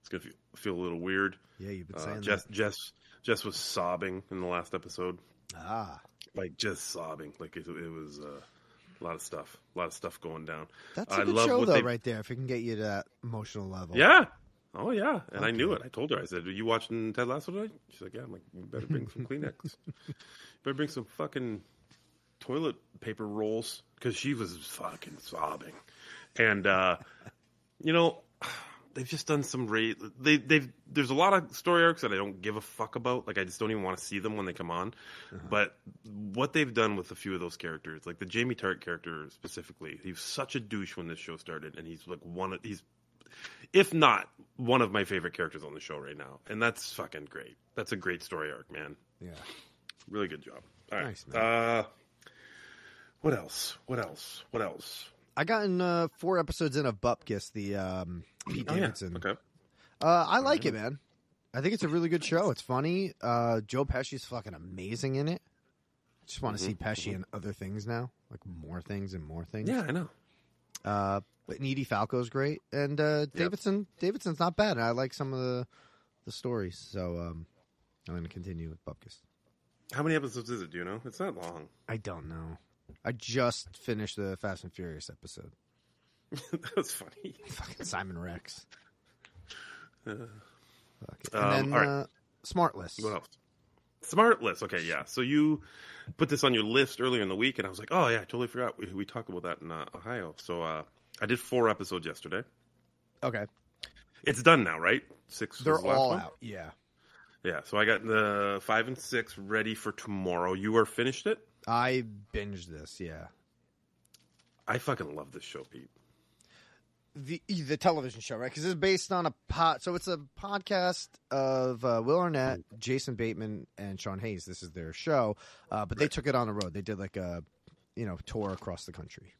it's gonna feel, feel a little weird. Yeah, you've been Uh, saying Jess Jess Jess was sobbing in the last episode, that. Ah, like just sobbing. Like it, it was uh, a lot of stuff, a lot of stuff going down. that's a good show though, they- right there. If it can get you to that emotional level. Yeah. Oh yeah, and I knew it. I told her. I said, "Are you watching Ted Lasso tonight?" She's like, "Yeah." I'm like, "You better bring some Kleenex. better bring some fucking toilet paper rolls," because she was fucking sobbing. And uh, you know, they've just done some rate. They they've there's a lot of story arcs that I don't give a fuck about. Like I just don't even want to see them when they come on. But what they've done with a few of those characters, like the Jamie Tartt character specifically, he was such a douche when this show started, and he's like one of he's if not one of my favorite characters on the show right now, and that's fucking great. That's a great story arc, man. yeah. Really good job. All right. Nice, man. uh, what else? What else? What else? I gotten uh, four episodes in of Bupkis, the um, Pete Oh, yeah. Davidson. Okay. Uh, I like it, man. I think it's a really good show. It's funny. Uh, Joe Pesci's fucking amazing in it. Just want to see Pesci in other things now, like more things and more things. Mm-hmm. Yeah, I know. Uh, but Edie Falco's great, and uh, Davidson Davidson's not bad. I like some of the the stories, so um, I'm going to continue with Bupkis. How many episodes is it? Do you know? It's not long. I don't know. I just finished the Fast and Furious episode. that was funny. Fucking Simon Rex. Fuck it. Um, then all right. uh, Smartless. What else? Smartless. Okay, yeah. So you put this on your list earlier in the week, and I was like, oh yeah, I totally forgot. We, we talked about that in uh, Ohio. So uh, I did four episodes yesterday. Okay, It's done now, right? Six. they're the all one? out. Yeah, Yeah. So I got the five and six ready for tomorrow. You are finished it. I binged this. Yeah, I fucking love this show, Pete. The the television show, right? Because it's based on a pod. So it's a podcast of uh, Will Arnett, Jason Bateman, and Sean Hayes. This is their show, uh, but they took it on the road. They did like a you know tour across the country.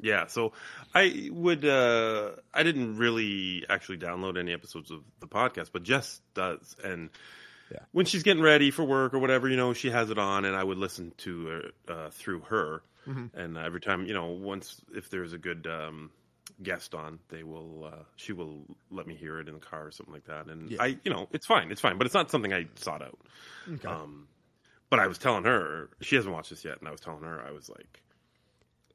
Yeah, so I would uh I didn't really actually download any episodes of the podcast, but Jess does and Yeah. when she's getting ready for work or whatever, you know, she has it on and I would listen to it uh, through her. And every time, you know, once if there's a good um guest on, they will uh she will let me hear it in the car or something like that. And Yeah. I, you know, it's fine. It's fine, but it's not something I sought out. Okay. Um, but I was telling her she hasn't watched this yet, and I was telling her I was like,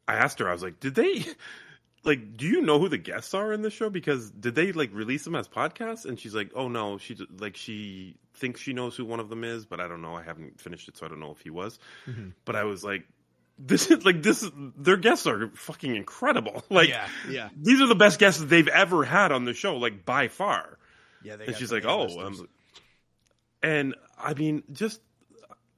I asked her, I was like, did they, like, do you know who the guests are in this show? Because did they like release them as podcasts? And she's like, oh no, she like she thinks she knows who one of them is, but I don't know. I haven't finished it, so I don't know if he was. Mm-hmm. But I was like. This is like this their guests are fucking incredible. Like Yeah, yeah. these are the best guests that they've ever had on the show, like by far. yeah, they And she's like, "Oh," um, and I mean, just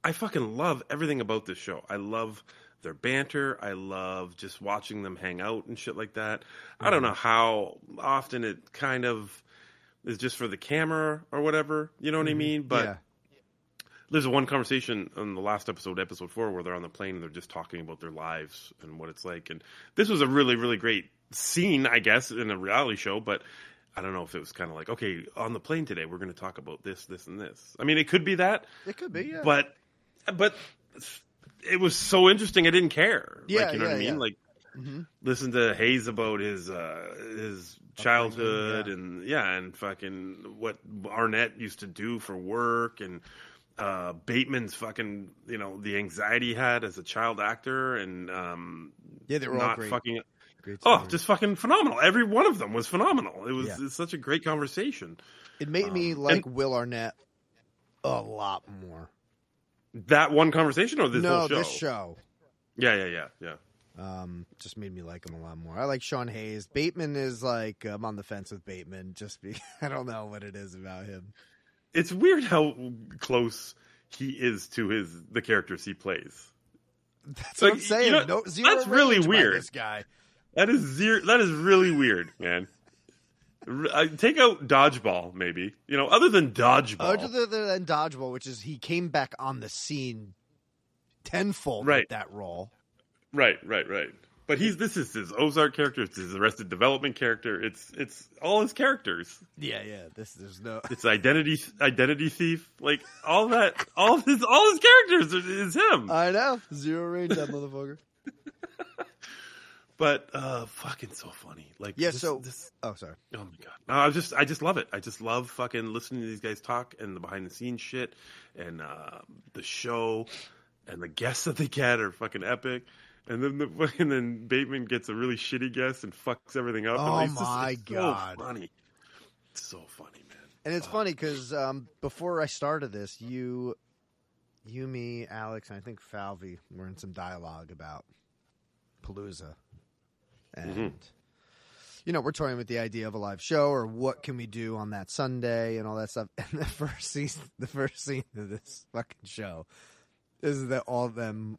I fucking love everything about this show. I love their banter. I love just watching them hang out and shit like that. I don't know how often it kind of is just for the camera or whatever. You know what I mean? But yeah. There's one conversation on the last episode, episode four, where they're on the plane and they're just talking about their lives and what it's like. And this was a really, really great scene, I guess, in a reality show. But I don't know if it was kind of like, okay, on the plane today, we're going to talk about this, this, and this. I mean, it could be that, it could be. Yeah, but but it was so interesting. I didn't care. Yeah, like, you know what I yeah, mean? yeah. Like Mhm. listen to Hayes about his uh, his childhood yeah. and yeah, and fucking what Arnett used to do for work and uh, Bateman's fucking you know the anxiety he had as a child actor and um, yeah, they were all not great. fucking great oh just fucking phenomenal. Every one of them was phenomenal. It was Yeah. such a great conversation. it made me um, like and- Will Arnett a lot more. That one conversation or this no, show? this show. Yeah, yeah, yeah, yeah. Um, just made me like him a lot more. I like Sean Hayes. Bateman is like I'm on the fence with Bateman. Just be I don't know what it is about him. It's weird how close he is to his the characters he plays. That's Like, what I'm saying. you know, no, zero that's really weird. This guy. That is zero. That is really weird, man. I- uh, Take out dodgeball, maybe. You know, other than dodgeball. Other than Dodgeball, which is he came back on the scene tenfold Right. with that role. Right, right, right. But he's this is his Ozark character. It's his Arrested Development character. It's it's all his characters. Yeah, yeah. This there's no. It's identity identity thief. Like all that. All his all his characters is, is him. I know zero range that motherfucker. but uh, fucking so funny. Like Yeah. this- So. this, oh, sorry. Oh my god! No, I just I just love it. I just love fucking listening to these guys talk and the behind the scenes shit and uh, the show and the guests that they get are fucking epic. And then the fucking then Bateman gets a really shitty guest and fucks everything up. Oh and it's just- my it's so funny! It's so funny, man. And it's funny because um, before I started this, you, you, me, Alex, and I think Falvey were in some dialogue about Palooza, and Mhm. you know we're toying with the idea of a live show or what can we do on that Sunday and all that stuff. And the first season, the first scene of this fucking show is that all of them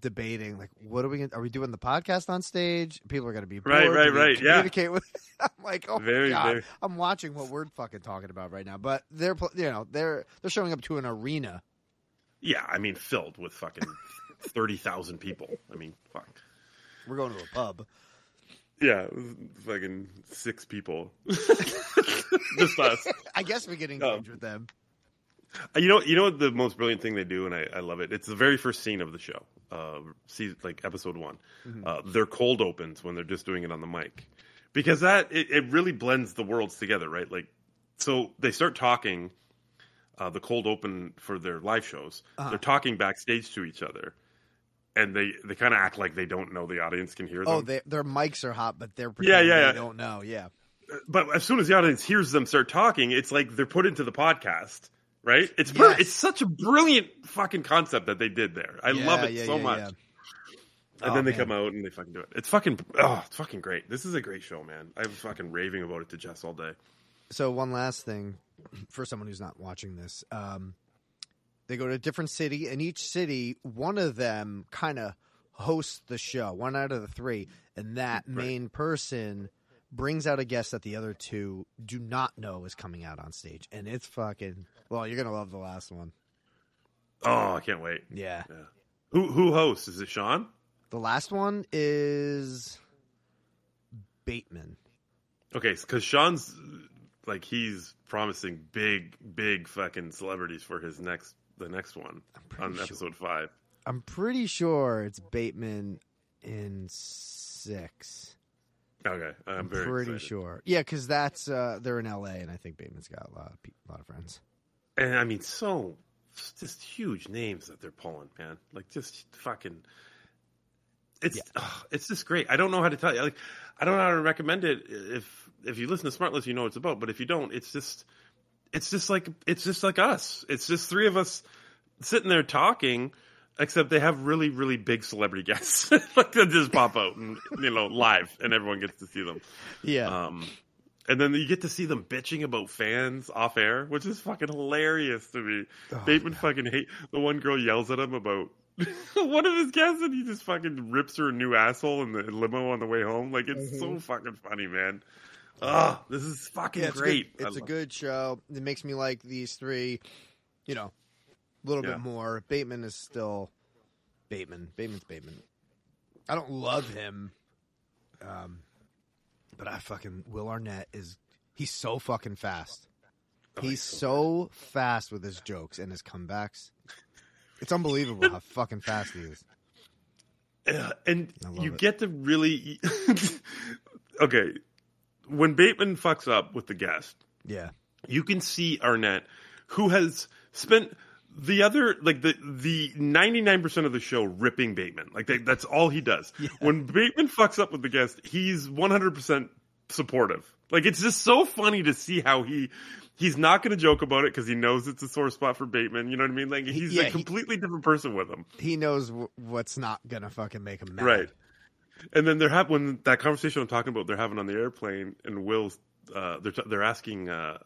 debating like what are we gonna, are we doing the podcast on stage people are going to be bored Right, right, right, yeah. communicate with i'm like oh Very, my god very- i'm watching what we're fucking talking about right now but they're you know they're they're showing up to an arena Yeah, I mean filled with fucking thirty thousand people. I mean, fuck. we're going to a pub Yeah, fucking six people. Just us. i guess we get Um, engaged with them You know, you know what the most brilliant thing they do, and I, I love it. It's the very first scene of the show, uh, season, like episode one. Mm-hmm. Uh, their cold opens when they're just doing it on the mic, because that it, it really blends the worlds together, right? Like, so they start talking. Uh, the cold open for their live shows. Uh-huh. They're talking backstage to each other, and they they kind of act like they don't know the audience can hear them. oh they, their mics are hot but they're Yeah, yeah, they yeah. don't know yeah but as soon as the audience hears them start talking, it's like they're put into the podcast, right? It's Yes. it's such a brilliant fucking concept that they did there. I Yeah, love it yeah, so yeah, much. And Oh, then they man. come out and they fucking do it. It's fucking oh, it's fucking great. This is a great show, man. I was fucking raving about it to Jess all day. So one last thing for someone who's not watching this, um, they go to a different city, and each city, one of them kind of hosts the show, one out of the three, and that main person brings out a guest that the other two do not know is coming out on stage, and it's fucking. Well, you're gonna love the last one. Oh, I can't wait. Yeah, Yeah. Who who hosts? Is it Sean? the last one is Bateman. Okay, because Sean's like he's promising big, big fucking celebrities for his next the next one on sure. episode five. I'm pretty sure it's Bateman in six. Okay, I'm, I'm very pretty excited. sure. Yeah, because that's uh, they're in L.A. and I think Bateman's got a lot of a lot of friends. And I mean, so just huge names that they're pulling, man. Like just fucking. It's ugh, it's just great. I don't know how to tell you. Like, I don't know how to recommend it. If if you listen to Smartless, you know what it's about. But if you don't, it's just it's just like it's just like us. It's just three of us sitting there talking. Except they have really, really big celebrity guests like that just pop out and you know live, and everyone gets to see them. Yeah, Um, and then you get to see them bitching about fans off air, which is fucking hilarious to me. Oh, Bateman fucking hate the one girl yells at him about one of his guests, and he just fucking rips her a new asshole in the limo on the way home. Like it's so fucking funny, man. Ah, this is fucking Mm-hmm. yeah, it's great. Good. It's a love- good show. It makes me like these three. You know, a little Yeah. bit more. Bateman is still Bateman. Bateman's Bateman. I don't love him, um, but I fucking Will Arnett is. He's so fucking fast. Oh, He's so fast with his jokes and his comebacks. It's unbelievable how fucking fast he is. Uh, and you it. get to really okay when Bateman fucks up with the guest. Yeah. you can see Arnett, who has spent the other like the the ninety nine percent of the show ripping Bateman. Like that, that's all he does. When Bateman fucks up with the guest, he's one hundred percent supportive. Like it's just so funny to see how he. He's not going to joke about it because he knows it's a sore spot for Bateman. You know what I mean? Like he's yeah, a he- completely different person with him, He knows w- what's not gonna fucking make him mad. right? And then they're have when that conversation I'm talking about, they're having on the airplane, and Will's uh, they're t- they're asking uh,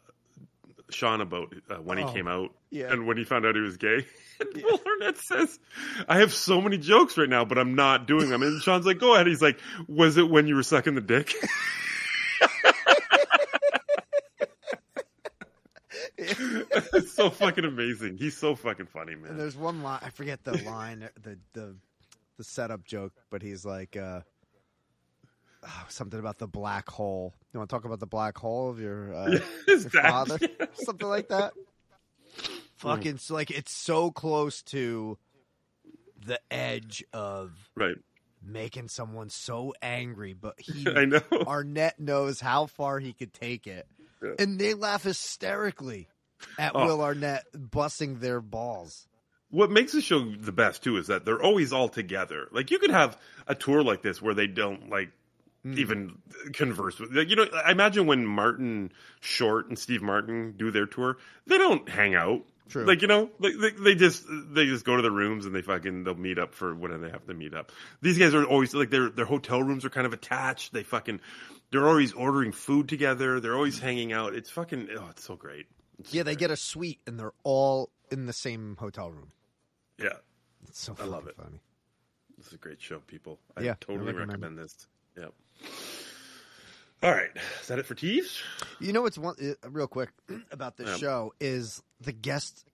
Sean about uh, when he Oh, came out yeah. and when he found out he was gay. And Will Arnett says, "I have so many jokes right now, but I'm not doing them." And Sean's like, "Go ahead." He's like, "Was it when you were sucking the dick?" it's so fucking amazing. He's so fucking funny, man. And there's one line I forget the line the the the setup joke, but he's like uh oh, something about the black hole. You want to talk about the black hole of your, uh, your dad. father? something like that. Fucking so like it's so close to the edge of Right. making someone so angry, but he I know. Arnett knows how far he could take it. Yeah. And they laugh hysterically at Oh. Will Arnett busting their balls. What makes the show the best too is that they're always all together. Like you could have a tour like this where they don't like Mm. even converse with. Like, you know, I imagine when Martin Short and Steve Martin do their tour, they don't hang out. True. Like you know, they, they, they just they just go to the rooms and they fucking they'll meet up for whenever they have to meet up. These guys are always like their their hotel rooms are kind of attached. They fucking they're always ordering food together. They're always hanging out. It's fucking oh, it's so great. It's Yeah, they get a suite and they're all in the same hotel room. yeah. It's so I love it. funny. This is a great show, people. I Yeah, I totally recommend recommend, this. Yep. All right, is that it for Teves? You know what's one uh, real quick about this Yeah. show is the guest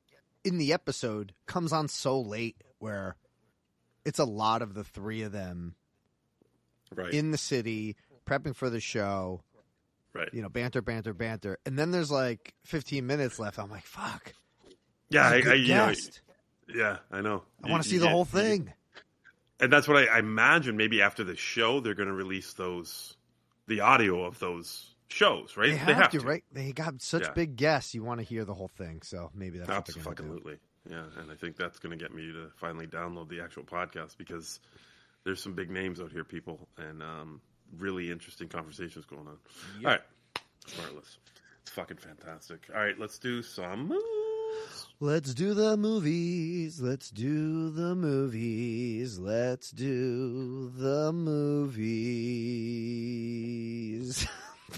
in the episode comes on so late where it's a lot of the three of them Right, in the city prepping for the show. right. You know, banter, banter, banter, and then there's like 15 minutes left. I'm like, fuck. Yeah, I, I, you know, yeah, I know. I want to see the whole thing. And that's what I, I imagine. Maybe after the show, they're going to release those, the audio of those shows, right? They have, to, right? They got such Yeah. big guests. You want to hear the whole thing, so maybe that's what they're gonna do. Absolutely. Yeah, and I think that's going to get me to finally download the actual podcast because there's some big names out here, people, and um, really interesting conversations going on. All right, Smartless. It's fucking fantastic. All right, let's do some. Let's do the movies. Let's do the movies. Let's do the movies.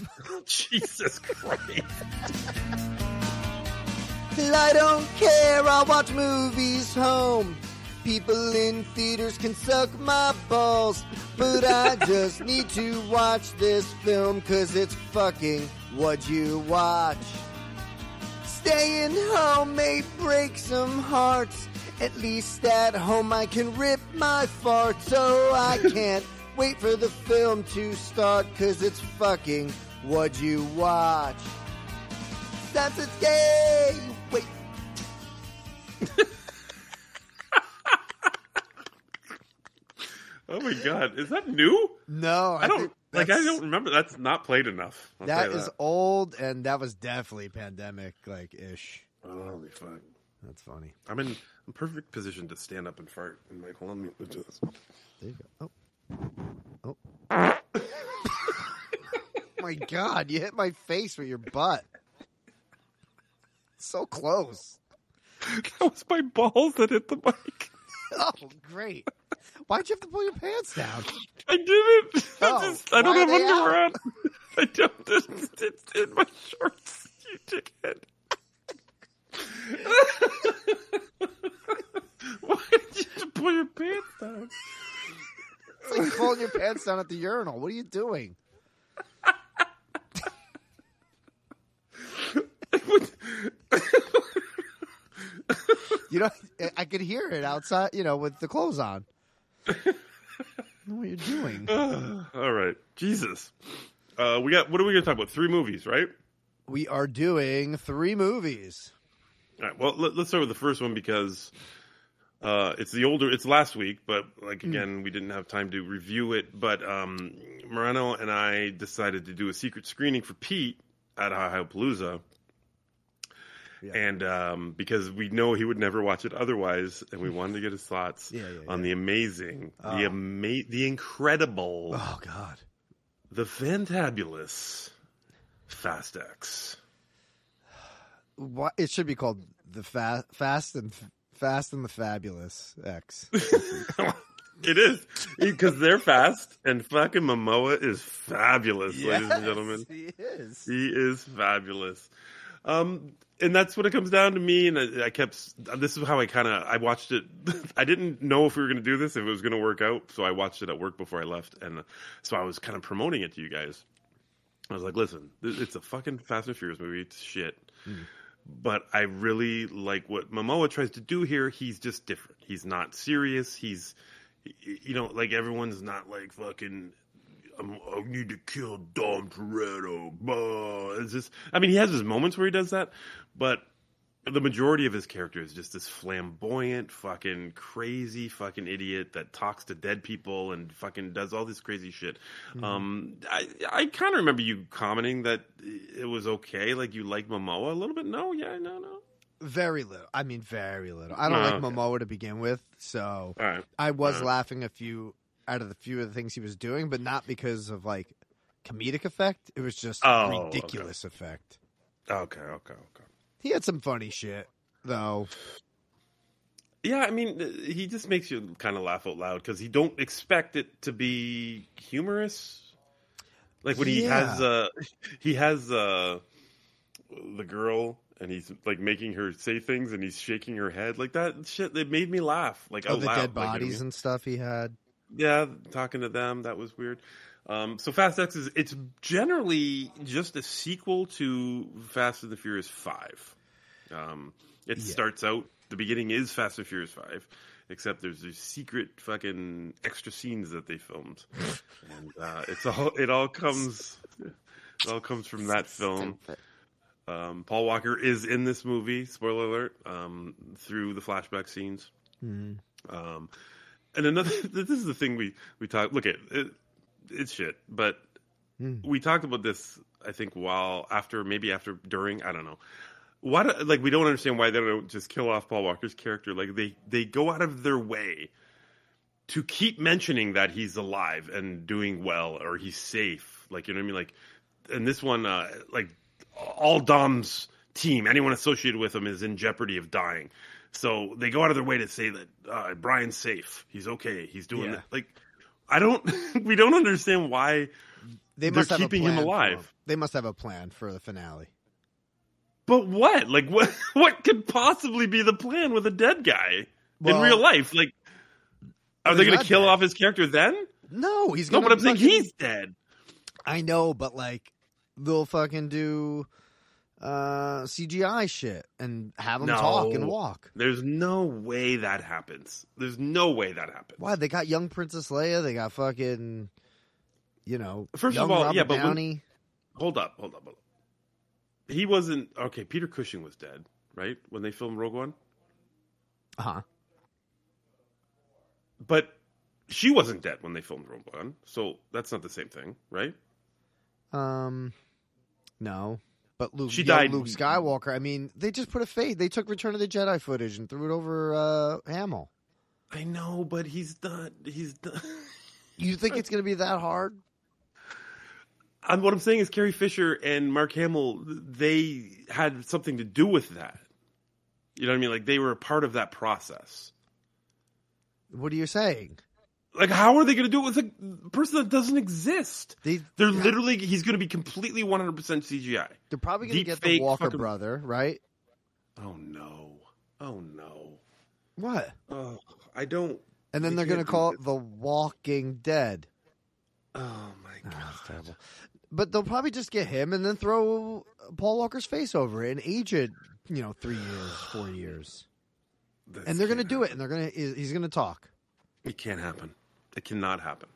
Jesus Christ. I don't care. I'll watch movies home. People in theaters can suck my balls, but I just need to watch this film cause it's fucking what you watch. Staying home may break some hearts. At least at home I can rip my farts. So I can't wait for the film to start cause it's fucking what you watch. That's it's gay. Wait. Oh my god, is that new? No, I don't think like. I don't remember. That's not played enough. I'll That tell you is old, and that was definitely pandemic like ish. Oh, holy fuck. That's funny. I'm in a perfect position to stand up and fart. And like, hold on, let me do this. There you go. Oh, oh. my God! You hit my face with your butt. So close. that was my balls that hit the mic. Oh, great! Why'd you have to pull your pants down? I didn't. Oh, I, just, I don't have underwear on. I don't. It's, it's in my shorts. You dickhead. Why did you have to pull your pants down? It's like pulling your pants down at the urinal. What are you doing? You know, I- I could hear it outside. You know, with the clothes on. What you're doing? All right, Jesus. Uh, we got. What are we going to talk about? Three movies, right? We are doing three movies. All right. Well, let, us start with the first one because uh, it's the older. It's last week, but like Hmm. again, we didn't have time to review it. But um, Moreno and I decided to do a secret screening for Pete at Ohio Palooza. Yeah. And um, because we know he would never watch it otherwise, and we wanted to get his thoughts Yeah, yeah, on the amazing, Oh. the ama- the incredible, Oh God. the fantabulous Fast X. What it should be called the fa- Fast and Fast and the Fabulous X. It is because they're fast, and fucking Momoa is fabulous, ladies and gentlemen. he is. He is fabulous. Um, and that's what it comes down to me. And I, I kept. This is how I kind of. I watched it. I didn't know if we were going to do this, if it was going to work out. So I watched it at work before I left, and so I was kind of promoting it to you guys. I was like, "Listen, it's a fucking Fast and Furious movie. It's shit." Mm. but I really like what Momoa tries to do here. He's just different. He's not serious. He's, you know, like everyone's not like fucking. I'm, need to kill Dom Toretto. Bah. It's just, I mean, he has his moments where he does that, but the majority of his character is just this flamboyant, fucking crazy, fucking idiot that talks to dead people and fucking does all this crazy shit. Um, I I kind of remember you commenting that it was okay, like you like Momoa a little bit. No, yeah, no, no. Very little. I mean, very little. I don't Oh, like okay. Momoa to begin with, so right. I was Alright. laughing a few out of the few of the things he was doing, but not because of like comedic effect. It was just Oh, okay. ridiculous effect. Okay, okay, okay. He had some funny shit though. Yeah, I mean, uh, he just makes you kind of laugh out loud because you don't expect it to be humorous. Like when he has uh he has uh the girl and he's like making her say things and he's shaking her head like that shit. It made me laugh. Like Oh, the loud. dead Like, you know bodies and stuff he had. Yeah, talking to them that was weird. Um, so Fast X is it's generally just a sequel to Fast and the Furious Five. Um, it Yeah. starts out the beginning is Fast and Furious Five, except there's these secret fucking extra scenes that they filmed, and uh, it's all it all comes it all comes from that film. Um, Paul Walker is in this movie. Spoiler alert! Um, through the flashback scenes. Mhm. Um, and another, this is the thing we we talk. Look at it, it's shit, but Mm. we talked about this. I think while after, maybe after, during, I don't know. Why? do- Like we don't understand why they don't just kill off Paul Walker's character. Like they they go out of their way to keep mentioning that he's alive and doing well or he's safe. Like you know what I mean? Like, and this one, uh, like all Dom's team, anyone associated with him is in jeopardy of dying. So they go out of their way to say that uh, Brian's safe. He's okay. He's doing Yeah. Like I don't. we don't understand why They must have keeping him for alive. They must have a plan for the finale. But what? Like what? What could possibly be the plan with a dead guy in real life? Like, are they going to kill dead. off his character then? No, he's No, but I'm saying he's dead. I know, but like they'll fucking do uh CGI shit and have them No. talk and walk. There's no way that happens. There's no way that happens. Why? They got young Princess Leia. They got fucking, you know, First of all, Robert yeah, but when- Hold up, hold up, hold up. He wasn't okay. Peter Cushing was dead, right? When they filmed Rogue One, Uh huh. but she wasn't dead when they filmed Rogue One, so that's not the same thing, right? Um, no, but Luke. She died- Luke Skywalker. I mean, they just put a fade. They took Return of the Jedi footage and threw it over uh Hamill. I know, but he's not. He's not. You think it's gonna be that hard? And what I'm saying is Carrie Fisher and Mark Hamill, they had something to do with that. You know what I mean? Like they were a part of that process. What are you saying? Like how are they going to do it with a person that doesn't exist? They They're literally he's going to be completely 100% CGI. they're probably gonna deep get the Walker fucking- brother, right? Oh no. Oh no. What? Oh, I don't And then They they're gonna call it the Walking Dead. Oh my ah, god. that's terrible. But they'll probably just get him and then throw Paul Walker's face over it and age it, you know, three years, four years. This And they're gonna do it, and they're gonna he's gonna talk. It can't happen. It cannot happen.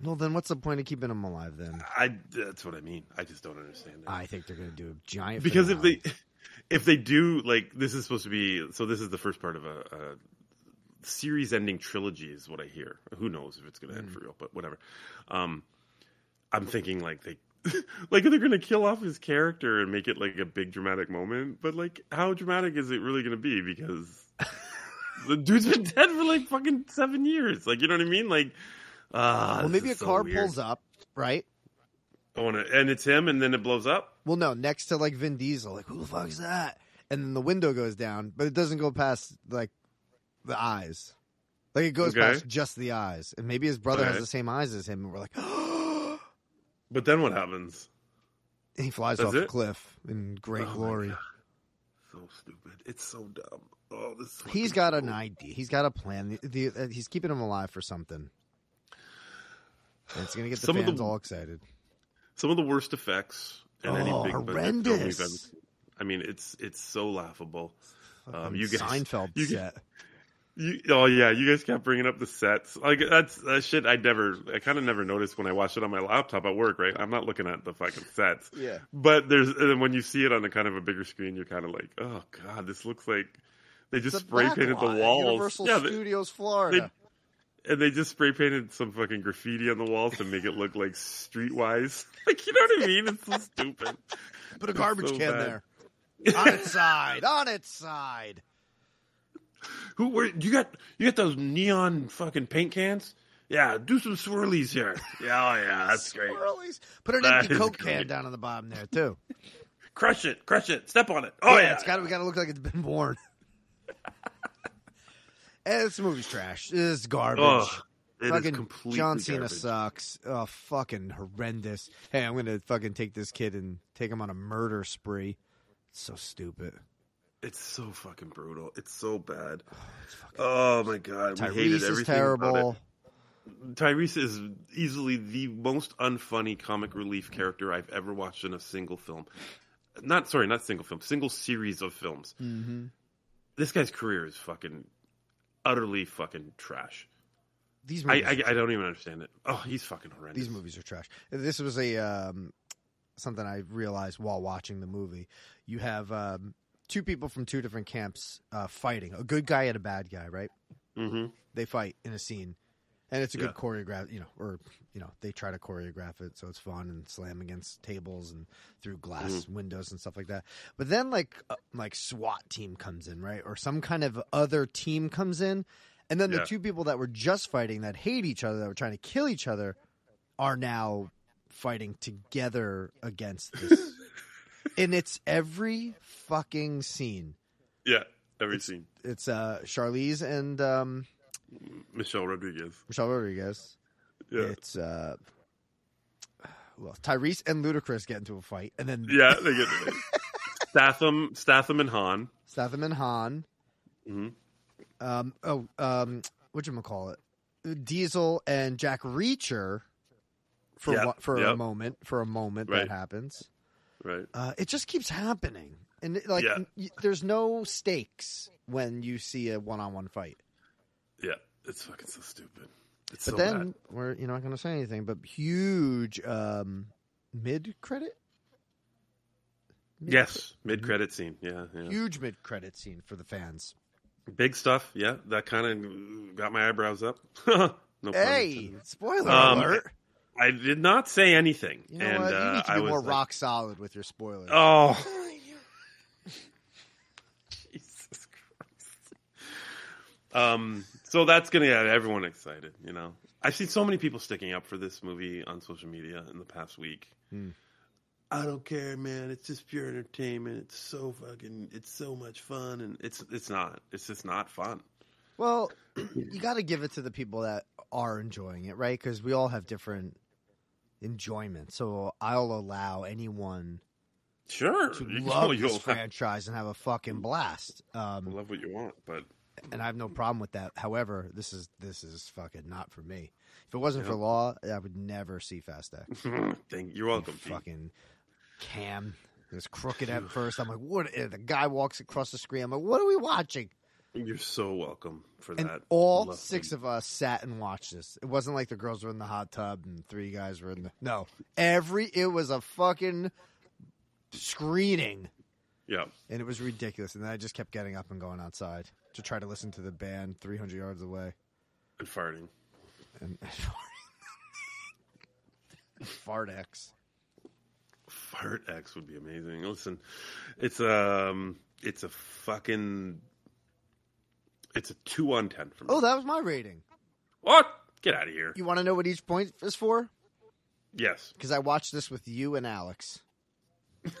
Well, then what's the point of keeping them alive? Then I that's what I mean. I just don't understand it. I think they're gonna do a giant because if they if they do like this is supposed to be so this is the first part of a, a series ending trilogy is what i hear who knows if it's going to end for real but whatever um i'm thinking like they like they're going to kill off his character and make it like a big dramatic moment but like how dramatic is it really going to be because the dude's been dead for like fucking seven years like you know what i mean like uh well, maybe a car pulls up, right? oh, and, it- and it's him and then it blows up Well, no, next to like Vin Diesel, like who the fuck is that? And then the window goes down, but it doesn't go past like the eyes. Like it goes Okay. past just the eyes, and maybe his brother Okay. has the same eyes as him, and we're like, but then what happens he flies That's off the it? cliff in great Oh glory. So stupid it's so dumb oh this is He's fucking got so- an idea. He's got a plan. The, the, uh, he's keeping him alive for something. And it's gonna get the Some of fans the- all excited. some of the worst effects in any Oh, big budget film we've horrendous. ever. I mean, it's it's so laughable. Um, you guys, Seinfeld you, set. You, oh yeah, you guys kept bringing up the sets. Like that's that shit. I never, I kind of never noticed when I watched it on my laptop at work. Right, I'm not looking at the fucking sets. Yeah. But there's and when you see it on a kind of a bigger screen, you're kind of like, oh god, this looks like they just a spray painted the walls. Universal yeah, they- Studios, Florida. and they just spray painted some fucking graffiti on the walls to make it look like streetwise. Like you know what I mean? It's so stupid. Put a garbage so can bad. there. on its side. On its side. Who? Where? You got? You got those neon fucking paint cans? Yeah, do some swirlies here. Yeah, oh yeah, that's great. Swirlies. Put an That empty Coke can down on the bottom there too. Crush it, crush it, step on it. Oh yeah, it's got we got to look like it's been worn. And this movie's trash. This is garbage. Ugh, it is fucking completely John Cena garbage. sucks. Oh, fucking horrendous. Hey, I'm gonna fucking take this kid and take him on a murder spree. It's so stupid. It's so fucking brutal. It's so bad. Oh my god, we hated Tyrese everything is about terrible. it. Tyrese is easily the most unfunny comic relief character I've ever watched in a single film. Not sorry, not single film, single series of films. Mm-hmm. This guy's career is fucking utterly fucking trash. These I, movies, I I don't even understand it. Oh, he's fucking horrendous. these movies are trash. This was a um, something I realized while watching the movie. You have um, two people from two different camps uh, fighting. A good guy and a bad guy, right? hmm They fight in a scene, and it's a good choreograph. You know, or you know, they try to choreograph it so it's fun and slam against tables and through glass Mm-hmm. windows and stuff like that. But then, like, uh, like SWAT team comes in, right, or some kind of other team comes in, and then the two people that were just fighting that hate each other, that were trying to kill each other, are now fighting together against this. and it's every fucking scene. Yeah, every scene. It's uh Charlize and um Michelle Rodriguez. Michelle Rodriguez. Yeah, It's uh well Tyrese and Ludacris get into a fight, and then yeah, they get Statham, Statham and Han. Statham and Han. Mhm. Um oh um what you call it? Diesel and Jack Reacher for Yep, for a moment for a moment Right. that happens. Right. Uh, it just keeps happening, and like Yeah. y- there's no stakes when you see a one-on-one fight. Yeah, it's fucking so stupid. It's But so then bad. we're you're not going to say anything, but huge um, mid credit. Yes, mid credit scene. Yeah, yeah. huge mid credit scene for the fans. Big stuff. Yeah, that kind of got my eyebrows up. no Hey, spoiler Um, alert! I did not say anything. You know and, what? You uh, need to be more like, rock solid with your spoilers. Oh. Jesus Christ. Um, so that's gonna get everyone excited, you know. I've seen so many people sticking up for this movie on social media in the past week. Hmm. I don't care, man. It's just pure entertainment. It's so fucking. It's so much fun, and it's it's not. It's just not fun. Well, you got to give it to the people that are enjoying it, right? Because we all have different enjoyment. So I'll allow anyone Sure, to you- love this franchise and have a fucking blast. Um, love what you want, but and I have no problem with that. However, this is this is fucking not for me. If it wasn't for law, I would never see Fast X. Thank you're welcome. Fucking Cam it was crooked at first. I'm like, what? The guy walks across the screen. I'm like, what are we watching? You're so welcome for And that. all Love six them. of us sat and watched this. It wasn't like the girls were in the hot tub and three guys were in the no. Every it was a fucking screening, Yeah. and it was ridiculous. And then I just kept getting up and going outside to try to listen to the band 300 yards away. And farting. And Fart X. Fart X would be amazing. Listen, it's um, it's a fucking, it's a two on ten for me. Oh, that was my rating. what? Get out of here. You want to know what each point is for? Yes. Because I watched this with you and Alex.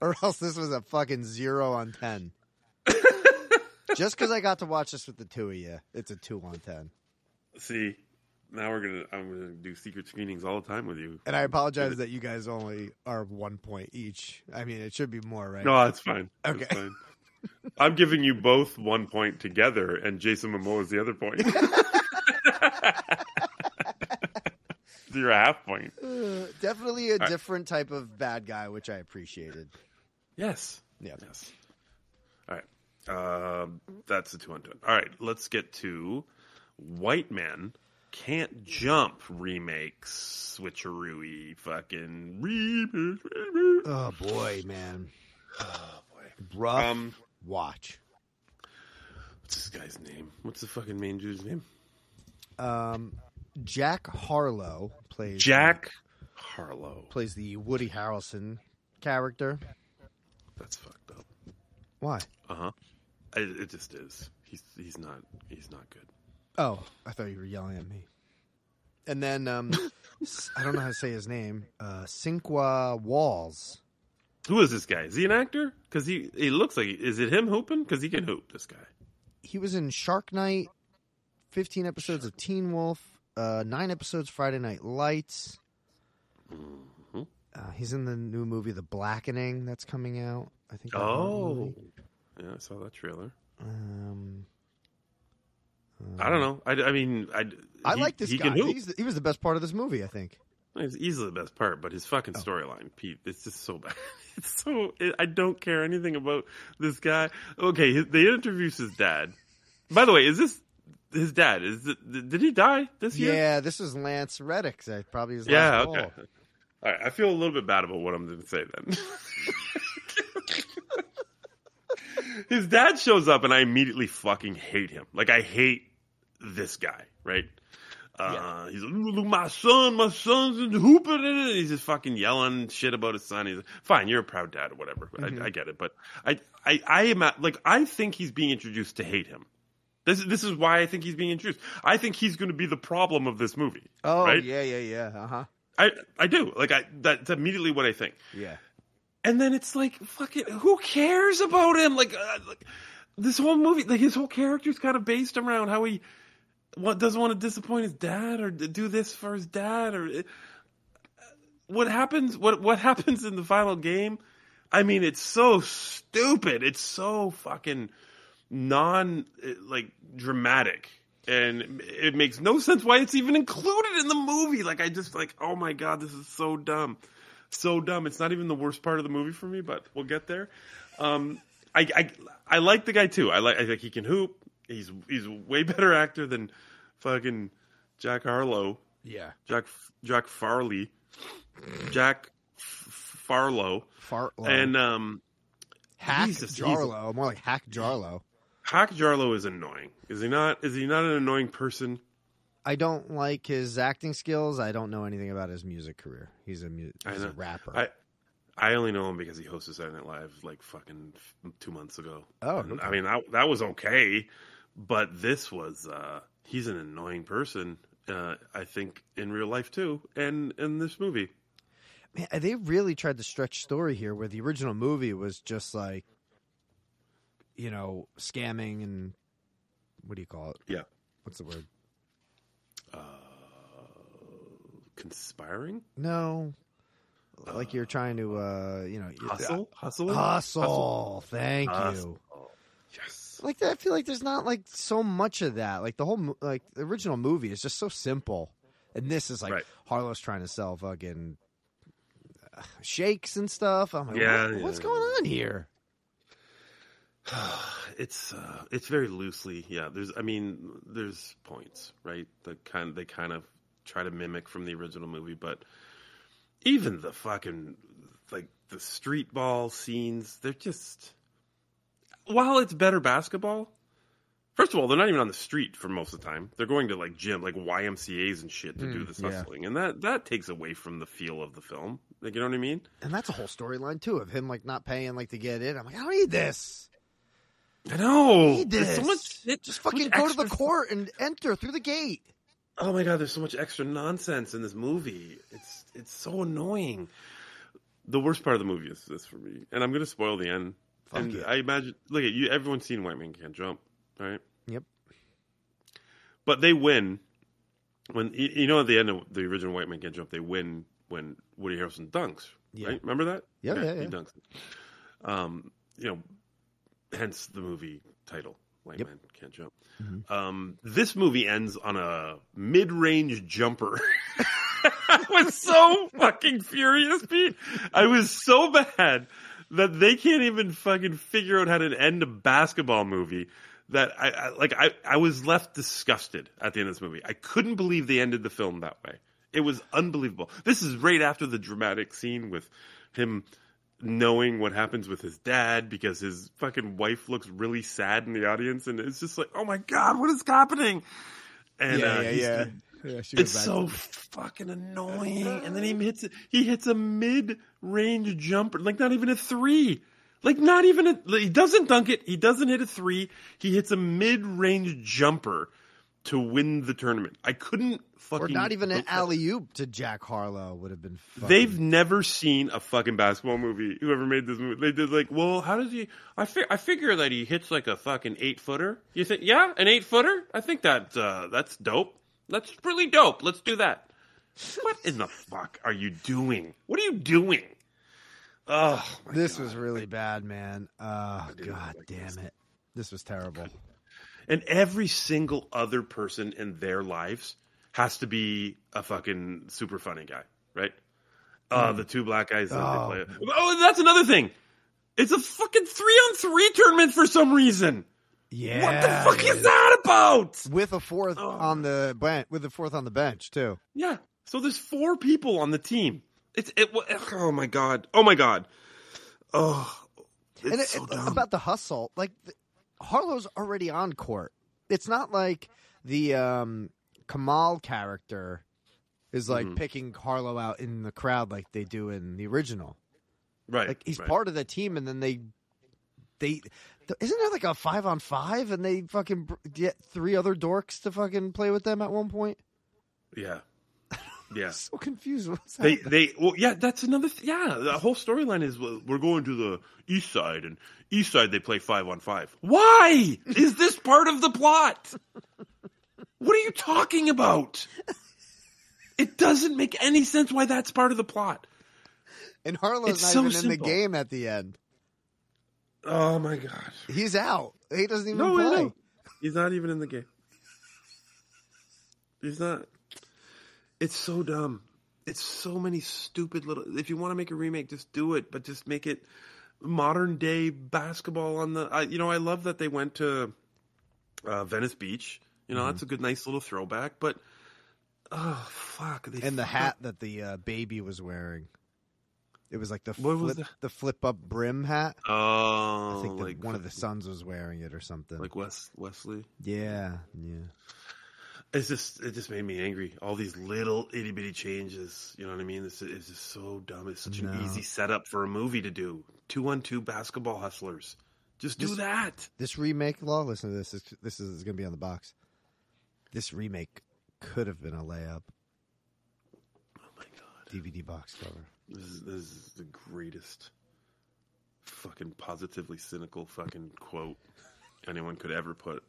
or else this was a fucking zero on ten. Just because I got to watch this with the two of you, it's a two on ten. See, now we're gonna. I'm gonna do secret screenings all the time with you. And I apologize that you guys only are one point each. I mean, it should be more, right? No, that's fine. Okay. It's fine. I'm giving you both one point together, and Jason Momoa is the other point. You're a half point. Uh, definitely a right. different type of bad guy, which I appreciated. Yes. Yeah. Yes. All right. Um, that's the two on two. All right. Let's get to White Man Can't Jump remakes, switcheroo fucking remake. remake. Oh boy, man. Oh boy. Rough Um, watch. what's this guy's name? What's the fucking main dude's name? Um, Jack Harlow plays Jack Harlow. plays the Woody Harrelson character. That's fucked up. Why? Uh huh. It, it just is. He's he's not he's not good. Oh, I thought you were yelling at me. And then um, I don't know how to say his name. Uh, Sinqua Walls. Who is this guy? Is he an actor? Because he he looks like is it him hooping? Because he can hoop. This guy. He was in Shark Night, fifteen episodes of Teen Wolf, uh, nine episodes Friday Night Lights. Mhm. Uh, he's in the new movie The Blackening that's coming out. I think. Oh, yeah, I saw that trailer. Um, I don't know. I, I mean, I I he- like this he guy. He's the, he was the best part of this movie, I think. He's easily the best part, but his fucking Oh. storyline, Pete, it's just so bad. It's so it, I don't care anything about this guy. Okay, his, they introduce his dad. By the way, is this his dad? Is it, did he die this year? Yeah, this is Lance Reddick. so Probably his Yeah, last okay. role. All right, I feel a little bit bad about what I'm going to say then. His dad shows up, and I immediately fucking hate him. Like I hate this guy, right? Uh, He's like, look, my son, my son's in hooping, and he's just fucking yelling shit about his son. He's like, fine, you're a proud dad or whatever. I, I get it, but I, I, I am at, like, I think he's being introduced to hate him. This, this is why I think he's being introduced. I think he's going to be the problem of this movie. Oh right? yeah, yeah, yeah. Uh huh. I, I do. Like, I, that's immediately what I think. Yeah. And then it's like, fucking, who cares about him? Like, uh, like this whole movie, like his whole character's kind of based around how he what doesn't want to disappoint his dad or do this for his dad or what happens. What what happens in the final game? I mean, it's so stupid. It's so fucking non like dramatic. And it makes no sense why it's even included in the movie. Like I just like, oh my god, this is so dumb so dumb. It's not even the worst part of the movie for me, but we'll get there. Um, I, I I like the guy too. I like I think he can hoop. He's he's a way better actor than fucking Jack Harlow, Yeah. Jack Jack Farley, Jack F- Farlow, Fart. and um, Hack Jesus, Jarlow. More like Hack Jarlow. Hack Jarlow is annoying. Is he not? Is he not an annoying person? I don't like his acting skills. I don't know anything about his music career. He's a mu- he's a rapper. I I only know him because he hosted Saturday Night Live like fucking two months ago. Oh, okay. I mean that that was okay, but this was uh, he's an annoying person. Uh, I think in real life too, and in this movie. Man, they really tried to stretch story here, where the original movie was just like, you know, scamming and what do you call it? Yeah. What's the word? Uh, conspiring, No, like you're trying to, uh, you know, hustle, hustling, hustle. Thank you. Yes. Like I feel like there's not like so much of that. Like the whole, like the original movie is just so simple, and this is like Right. Harlow's trying to sell fucking uh, shakes and stuff. I'm like, Yeah, what- what's yeah. going on here? it's uh, it's very loosely yeah there's i mean there's points right that kind they kind of try to mimic from the original movie but even the fucking like the street ball scenes they're just while it's better basketball first of all they're not even on the street for most of the time they're going to like gym like ymcas and shit to do Mm, this yeah. hustling and that that takes away from the feel of the film like you know what i mean And that's a whole storyline too of him like not paying like to get in. I'm like, I don't need this. I know need this. so much it, Just fucking go to the court and enter through the gate. Oh my god, there's so much extra nonsense in this movie. It's it's so annoying. The worst part of the movie is this for me, and I'm gonna spoil the end. Fuck and yeah. I imagine, look at you. Everyone's seen White Man Can't Jump, right? Yep. But they win when you know at the end of the original White Man Can't Jump, they win when Woody Harrelson dunks. Yeah. Right? Remember that? Yeah, yeah, He yeah. dunks. Um, you know, hence the movie title, White Yep. man can't jump. Mhm. Um, this movie ends on a mid-range jumper. I was so fucking furious, Pete. I was so bad that they can't even fucking figure out how to end a basketball movie. That I, I like. I I was left disgusted at the end of this movie. I couldn't believe they ended the film that way. It was unbelievable. This is right after the dramatic scene with him knowing what happens with his dad because his fucking wife looks really sad in the audience, and it's just like, oh my god, what is happening? And yeah, uh, yeah, yeah. Yeah, it's so fucking annoying. And then he hits he hits a mid range jumper, like not even a three. Like not even a he doesn't dunk it. He doesn't hit a three. He hits a mid range jumper to win the tournament. I couldn't fucking. or not even an alley oop to Jack Harlow would have been. Fucking... They've never seen a fucking basketball movie. Whoever made this movie, they did like, well, how does he? I fi- I figure that he hits like a fucking eight footer. You think, yeah, an eight footer? I think that uh, that's dope. That's really dope. Let's do that. What in the fuck are you doing? What are you doing? Oh, This God. was really bad, man. Oh god like damn this. it. This was terrible. And every single other person in their lives has to be a fucking super funny guy, right? Uh, the two black guys that Oh. they play. Oh, that's another thing. It's a fucking three on three tournament for some reason. Yeah. what the fuck is that about? With a fourth Oh. on the bench, with a fourth on the bench too. Yeah. So there's four people on the team. It's it. Oh my god. Oh my god. Oh, it's and it, so it- about the hustle, like Harlow's already on court. It's not like the um, Kamal character is like Mhm. picking Harlow out in the crowd like they do in the original. right. Like he's right. part of the team, and then they they th- isn't there like a five on five, and they fucking br- get three other dorks to fucking play with them at one point. Yeah. Yeah. So confused. What's They happening? they well yeah that's another th- yeah the whole storyline is well, we're going to the east side and east side they play five on five. Why is this part of the plot? What are you talking about? It doesn't make any sense why that's part of the plot. and Harlow's it's not so even in the simple. game at the end. Oh my god! He's out. He doesn't even No, I play. know. He's not even in the game. He's not. It's so dumb. It's so many stupid little. If you want to make a remake, just do it, but just make it modern day basketball on the. I, you know, I love that they went to uh, Venice Beach. You know, that's a good, nice little throwback. But oh fuck! They and the fucked hat that the uh, baby was wearing. It was like the What flip, the flip up brim hat. Oh, I think the, like one of the sons was wearing it or something. like Wes Wesley. yeah, yeah. It's just it just made me angry. All these little itty bitty changes. You know what I mean? This is just so dumb. It's such No. an easy setup for a movie to do. Two on two basketball hustlers. Just do that. This remake, law. Listen to this. This, this is going to be on the box. This remake could have been a layup. Oh my god. DVD box cover. This is, this is the greatest fucking positively cynical fucking quote anyone could ever put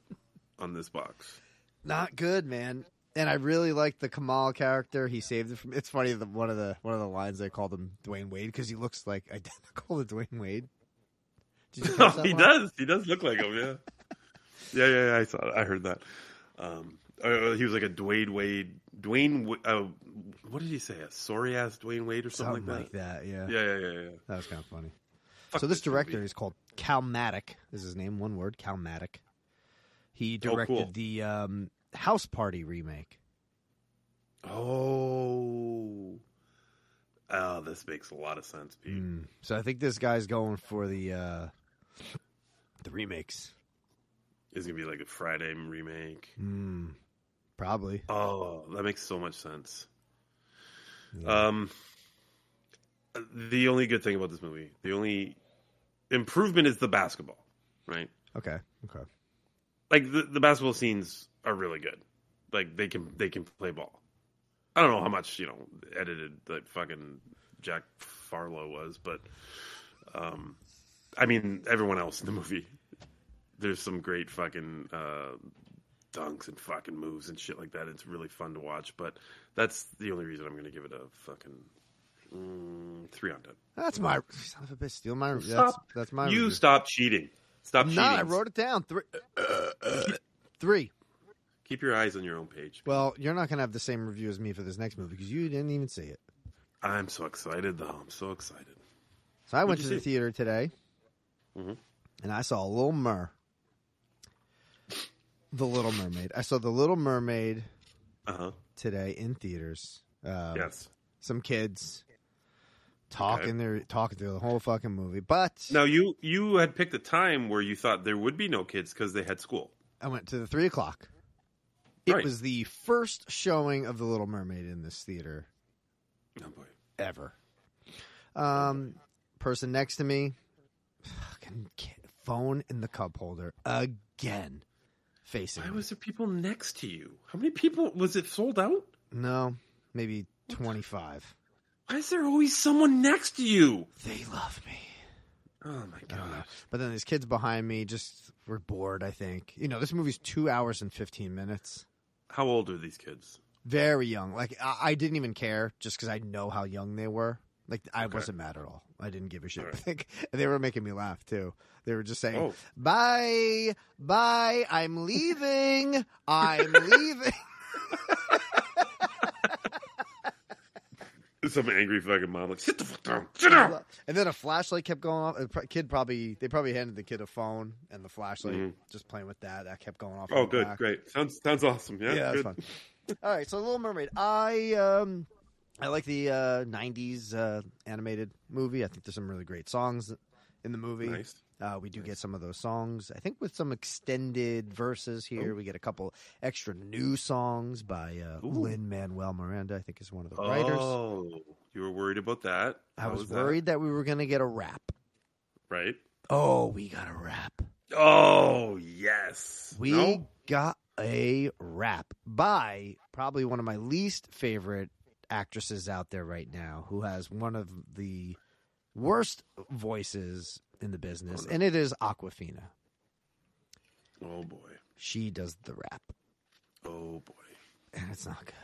on this box. Not good, man. And I really like the Kamal character. He saved it from. It's funny that one of the one of the lines they called him Dwyane Wade because he looks like identical to Dwyane Wade. Did you catch that he line? does. He does look like him. Yeah. yeah, yeah, yeah. I saw. I heard that. Um, uh, he was like a Dwyane Wade. Dwayne. Uh, what did he say? A sorry ass Dwyane Wade or something, Something like that. Yeah. Yeah, yeah, yeah, yeah. That was kind of funny. Fuck so this movie. director is called Calmatic. Is his name one word? Calmatic. He directed cool. the um, House Party remake. Oh. Oh, this makes a lot of sense, Pete. Mm. So I think this guy's going for the uh, the remakes. It's gonna be like a Friday remake. Mm. Probably. Oh, that makes so much sense. Yeah. Um, the only good thing about this movie, the only improvement is the basketball, right? Okay. Okay. Like the, the basketball scenes are really good. Like they can they can play ball. I don't know how much you know edited like fucking Jack Farlow was, but um, I mean everyone else in the movie. There's some great fucking uh, dunks and fucking moves and shit like that. It's really fun to watch, but that's the only reason I'm going to give it a fucking mm, three on ten. That's my son of a bitch. Steal my. That's, that's my. you review. stop cheating. Stop No, cheating. I wrote it down. Three. Three. Keep your eyes on your own page. Well, you're not gonna have the same review as me for this next movie because you didn't even see it. I'm so excited, though. I'm so excited. So I went What'd to you the see? theater today, Mhm. and I saw a Little Mer. The Little Mermaid. I saw The Little Mermaid Uh huh. today in theaters. Um, Yes. Some kids talking Okay. their talking through the whole fucking movie, but Now you you had picked a time where you thought there would be no kids because they had school. I went to the three o'clock. It Right. was the first showing of The Little Mermaid in this theater Oh boy. ever. Um, person next to me, fucking ki- phone in the cup holder again, facing. Why me. was there people next to you? How many people was it sold out? no, maybe twenty five. Why is there always someone next to you? They love me. Oh my I don't know. god. But then these kids behind me just were bored. I think you know this movie's two hours and fifteen minutes. How old are these kids? Very young. Like I, I didn't even care just because I know how young they were. Like I Okay. wasn't mad at all. I didn't give a shit. All right. Like, they were making me laugh too. They were just saying, Oh. "Bye, bye. I'm leaving. I'm leaving." Some angry fucking mom like sit the fuck down, sit down. and then a flashlight kept going off. A pr- kid probably they probably handed the kid a phone and the flashlight, Mhm. just playing with that. That kept going off. Oh, good, back. great. Sounds sounds awesome. Yeah, Yeah, good. that's fun. All right, so Little Mermaid. I um I like the uh, '90s uh, animated movie. I think there's some really great songs in the movie. Nice. Uh, we do get some of those songs. I think with some extended verses here. Oh. We get a couple extra new songs by uh. Lin Manuel Miranda. I think is one of the writers. Oh, you were worried about that? I How was that? worried that? we were gonna get a rap. Right. Oh, we got a rap. Oh yes. We No? got a rap by probably one of my least favorite actresses out there right now, who has one of the worst voices in the business, and it is Awkwafina. Oh boy. She does the rap, Oh boy. and it's not good.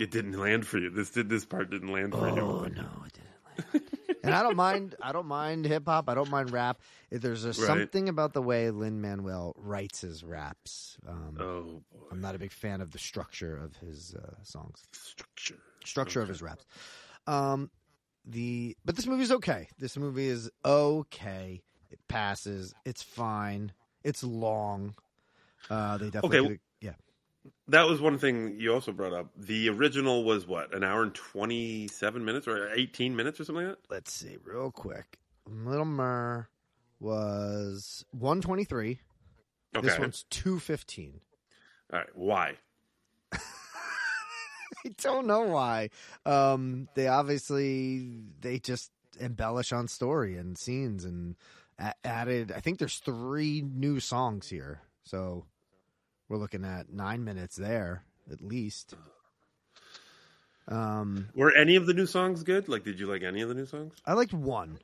It didn't land for you. This did this part didn't land for Oh you. Oh no, it didn't. Land. and I don't mind. I don't mind hip hop. I don't mind rap. If There's a, something about the way Lin Manuel writes his raps. Um, Oh boy. I'm not a big fan of the structure of his uh, songs. Structure. structure of his raps. Um, the but this movie's okay. This movie is okay. It passes. It's fine. It's long. Uh, they definitely Okay, yeah. That was one thing you also brought up. The original was what, an hour and twenty seven minutes or eighteen minutes or something like that. Let's see real quick. Little Mer was 123. Okay. This one's 215. All right. Why? I don't know why. Um, they obviously they just embellish on story and scenes and a- added. I think there's three new songs here, so we're looking at nine minutes there at least. Um, Were any of the new songs good? Like, did you like any of the new songs? I liked one.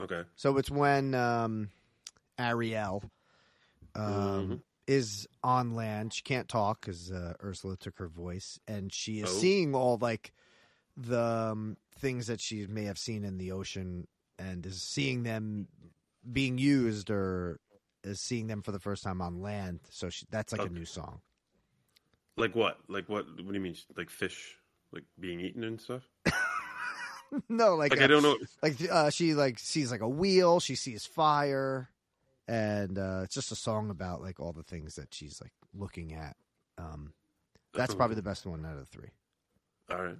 Okay. So it's when um, Ariel um, Mhm. Is on land. She can't talk because uh, Ursula took her voice, and she is Oh. seeing all like the um, things that she may have seen in the ocean, and is seeing them being used, or is seeing them for the first time on land. So she, that's like a new song. Like what? Like what? What do you mean? Like fish, like being eaten and stuff? no, like, Like uh, I don't know. like uh, she like sees like a wheel she sees fire and uh it's just a song about like all the things that she's like looking at um that's probably the best one out of the three All right.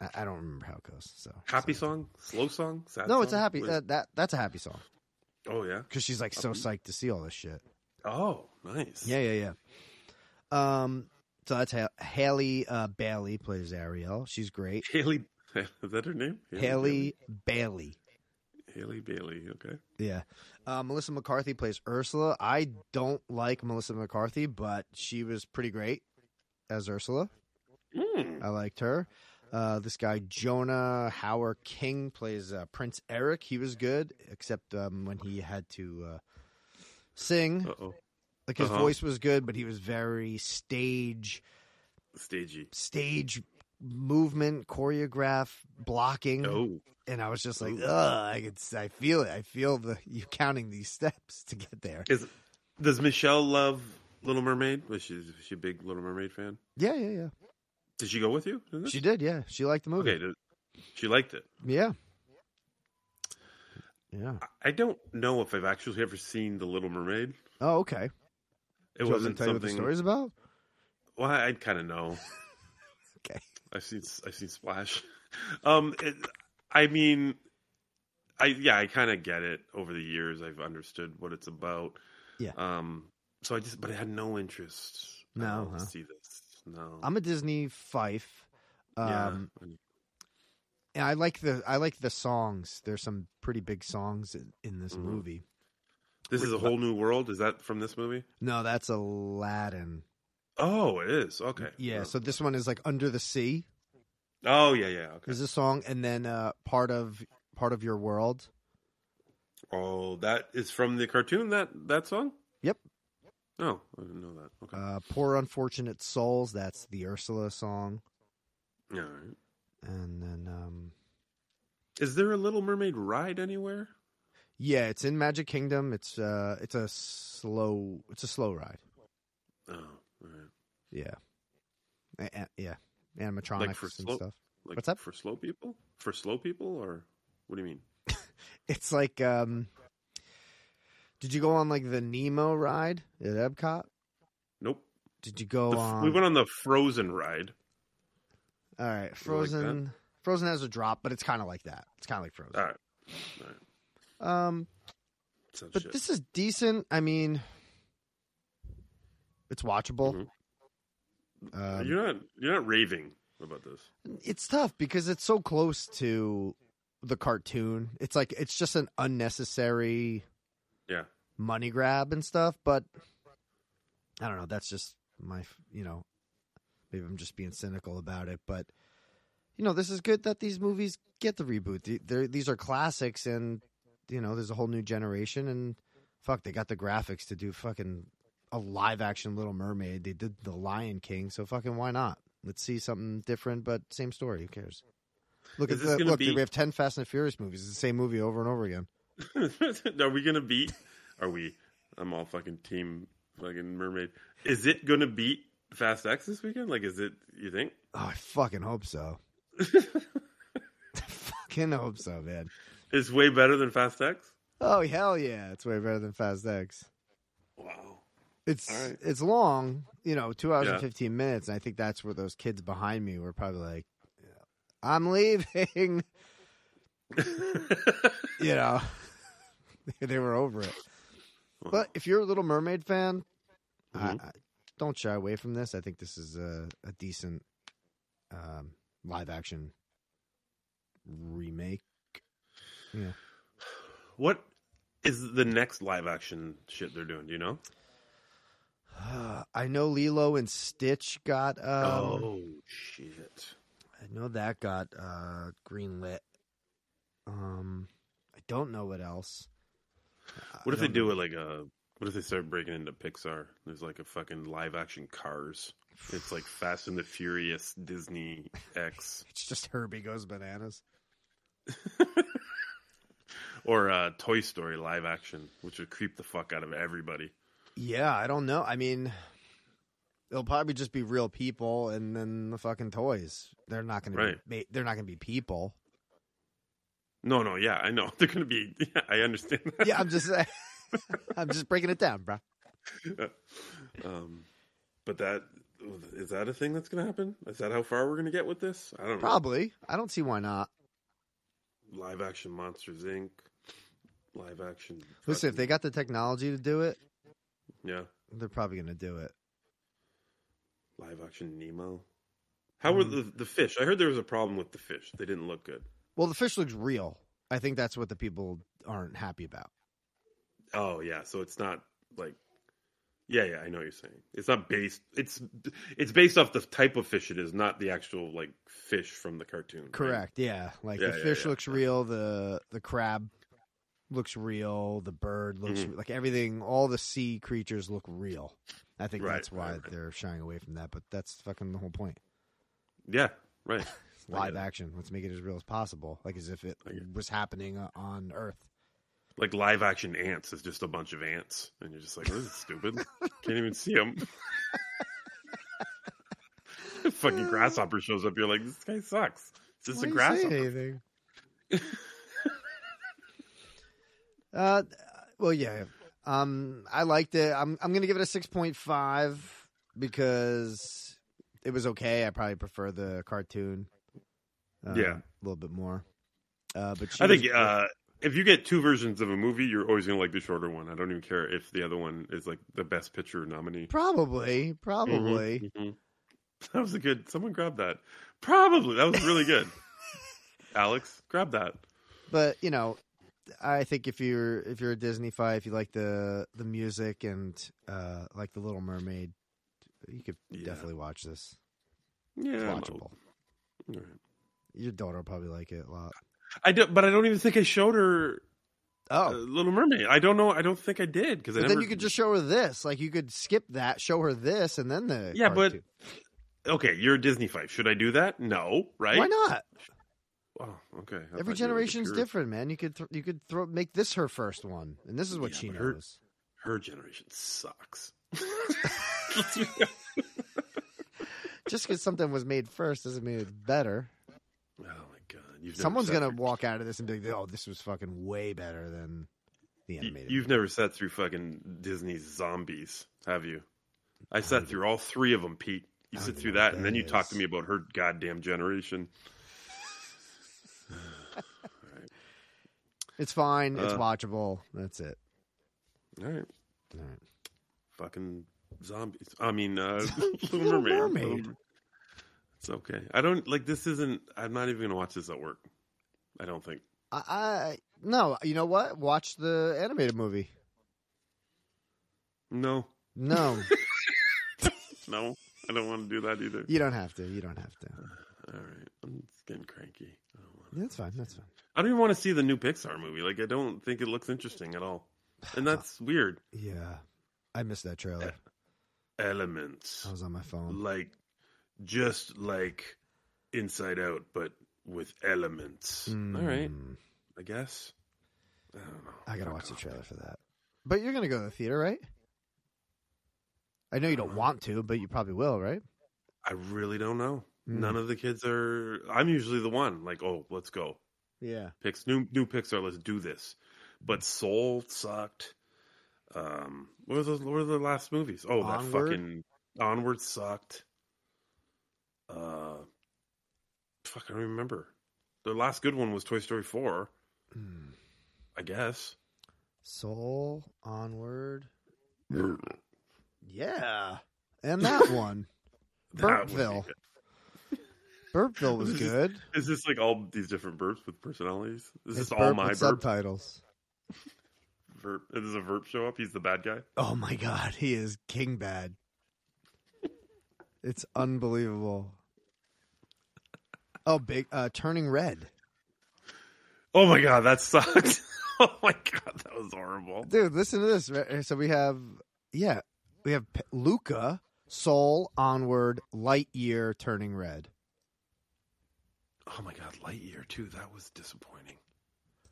i, I don't remember how it goes so Happy so- song, slow song, sad. no it's a song? happy uh, that that's a happy song oh yeah. because she's like so psyched to see all this shit Oh, nice. yeah yeah yeah um so that's ha- haley uh bailey plays ariel she's great Haley. Is that her name? haley bailey Haley Bailey. Okay. Yeah. Uh, Melissa McCarthy plays Ursula. I don't like Melissa McCarthy, but she was pretty great as Ursula. Hmm. I liked her. Uh, this guy, Jonah Hauer-King, plays uh, Prince Eric. He was good, except um, when he had to uh, sing. Uh oh. Like his uh-huh. voice was good, but he was very stage Stagey. stage movement, choreograph, blocking, Oh, and I was just like, ugh, I could, I feel it. I feel the you counting these steps to get there. is does Michelle love Little Mermaid? Was she, is she a big Little Mermaid fan? Yeah, yeah, yeah. Did she go with you? She did. Yeah, she liked the movie. Okay, did, she liked it. Yeah, yeah. I don't know if I've actually ever seen The Little Mermaid. Oh, okay. It Do you want me to wasn't tell you what the something. story's about. Well, I kind of know. Okay. I've seen I've seen Splash. Um, it, I mean, I yeah, I kind of get it. Over the years, I've understood what it's about. Yeah. Um. So I just, but I had no interest. No, huh? see this. No. I'm a Disney fife. yeah. Um, and I like the I like the songs. There's some pretty big songs in, in this Mhm. movie. This is a whole new world. Is that from this movie? No, that's Aladdin. Oh, it is. Okay. Yeah, so this one is like Under the Sea Oh yeah, yeah. Okay. is a song, and then uh, part of part of your world. Oh, that is from the cartoon. That that song. Yep. Oh, I didn't know that. Okay. Uh, Poor unfortunate souls. That's the Ursula song, all right. and then um, Is there a Little Mermaid ride anywhere? yeah, it's in Magic Kingdom. It's uh, it's a slow it's a slow ride. Oh, right. Yeah, A- a- yeah, animatronics for and slow- stuff. Like What's that? for slow people? For slow people, or what do you mean? It's like um, did you go on like the Nemo ride at Epcot? Nope. Did you go The on? we went on the Frozen ride. All right, You like? Frozen. Frozen has a drop, but it's kind of like that. It's kind of like Frozen. All right. All right. Um, but shit. this is decent. I mean, it's watchable. Mhm. Um, you're not you're not raving about this. it's tough because it's so close to the cartoon. It's like it's just an unnecessary Yeah. money grab and stuff. But I don't know. That's just my, you know, maybe I'm just being cynical about it. But you know, this is good that these movies get the reboot. They're- These are classics, and you know, there's a whole new generation. And fuck, they got the graphics to do fucking a live action Little Mermaid. They did the Lion King, so fucking why not? Let's see something different, but same story. Who cares? Look Is at the, look. be- We have ten Fast and Furious movies. It's the same movie over and over again. Are we gonna beat? Are we? I'm all fucking team fucking mermaid. Is it gonna beat Fast X this weekend? Like, is it? You think? Oh, I fucking hope so. fucking hope so, man. It's way better than Fast X. Oh hell yeah, it's way better than Fast X. Wow. It's right. it's long, you know, two hours Yeah. and fifteen minutes, and I think that's where those kids behind me were probably like, "I'm leaving," you know. they were over it. But if you're a Little Mermaid fan, I, Mhm. I, don't shy away from this. I think this is a, a decent um, live action remake. Yeah. What is the next live action shit they're doing? Do you know? I know Lilo and Stitch got. Um, oh shit! I know that got uh, greenlit. Um, I don't know what else. What I if they do know. it like a? What if they start breaking into Pixar? There's like a fucking live action Cars. It's like Fast and the Furious Disney X It's just Herbie goes bananas. or uh, Toy Story live action, which would creep the fuck out of everybody. Yeah, I don't know. I mean, it'll probably just be real people, and then the fucking toys. They're not going Right. to be. They're not going to be people. No, no, yeah, I know they're gonna be. Yeah, I understand. That. Yeah, I'm just. I'm just breaking it down, bro. um, but that is that a thing that's gonna happen? Is that how far we're gonna get with this? I don't know. Probably. I don't see why not. Live action Monsters Inc. Live action. Listen, if they got the technology to do it, yeah, they're probably going to do it. live action Nemo. How were Mm. the the fish? I heard there was a problem with the fish. They didn't look good. Well, the fish looks real. I think that's what the people aren't happy about. Oh yeah, so it's not like. Yeah, yeah, I know what you're saying. It's not based. It's it's based off the type of fish it is, not the actual like fish from the cartoon. right? Correct. Yeah. Like Yeah, the yeah, fish yeah. looks real. The the crab looks real. The bird looks Mhm. like everything. All the sea creatures look real. I think Right, that's why right, right. they're shying away from that. But that's fucking the whole point. Yeah, right. Live action. Let's make it as real as possible, like as if it I get it. was happening uh, on Earth. Like live action ants is just a bunch of ants, and you're just like, this is stupid. Can't even see them. Fucking grasshopper shows up. You're like, this guy sucks. It's just Why a grasshopper. Uh, well, yeah. Um, I liked it. I'm I'm gonna give it a six point five because it was okay. I probably prefer the cartoon. Um, Yeah. a little bit more. Uh, but I think uh, if you get two versions of a movie, you're always gonna like the shorter one. I don't even care if the other one is like the best picture nominee. probably, probably. Mhm, mhm. That was a good. Someone grab that. Probably that was really good. Alex, grab that. but you know i think if you're if you're a disney fan if you like the the music and uh like the little mermaid you could Yeah. definitely watch this Yeah, it's watchable right. your daughter will probably like it a lot I do, but I don't even think I showed her uh, oh Little Mermaid. I don't know. I don't think I did because never. then you could just show her this like you could skip that show her this and then the Yeah, but-. Okay, you're a Disney fight. Should I do that? No, right? why not Oh, okay. I every you were like a generation's different man you could th- you could throw make this her first one and this is what Yeah, she her- knows Her generation sucks. Let's be honest. just because something was made first doesn't mean it's better oh my god! You've someone's gonna through- walk out of this and be like oh this was fucking way better than the animated You've never sat through fucking Disney's zombies, have you? I sat through all three of them, Pete. You sit through what that, and then that you talk to me about her goddamn generation. It's fine. It's Uh, watchable. That's it. All right, All right. fucking zombies. I mean, uh, Little Little Mermaid. Mermaid. Little It's okay. I don't like this. Isn't I'm not even gonna watch this at work. I don't think. I, I no. You know what? Watch the animated movie. No, No, no, I don't want to do that either. you don't have to. You don't have to. All right, I'm getting cranky. I don't, wanna- That's fine. That's fine. I don't even want to see the new Pixar movie. Like, I don't think it looks interesting at all, and that's weird. Yeah, I missed that trailer. Elements. I was on my phone. like just like inside out but with elements all right Mm, i guess i don't know I gotta watch the trailer for that. But you're gonna go to the theater, right? I know you don't want to, but you probably will, right? i really don't know Mm. None of the kids are i'm usually the one like oh let's go. Yeah. picks new new pixar let's do this. But soul sucked. Um what were the what were the last movies? Oh that Onward? fucking onward sucked. Uh fuck i don't remember. The last good one was toy story 4 Mm. i guess. Soul onward. Yeah, and that one, be Burpville. was This is- good. Is this like all these different burps with personalities? Is It's this all my burp? subtitles. Verp? Does a verp show up? He's the bad guy. Oh my god, he is king bad. It's unbelievable. Oh, big uh turning red. Oh my god, that sucked. oh my god, that was horrible. Dude, listen to this. So we have yeah, we have P- Luca, Soul, Onward, Lightyear turning red. Oh my god, Lightyear too. That was disappointing.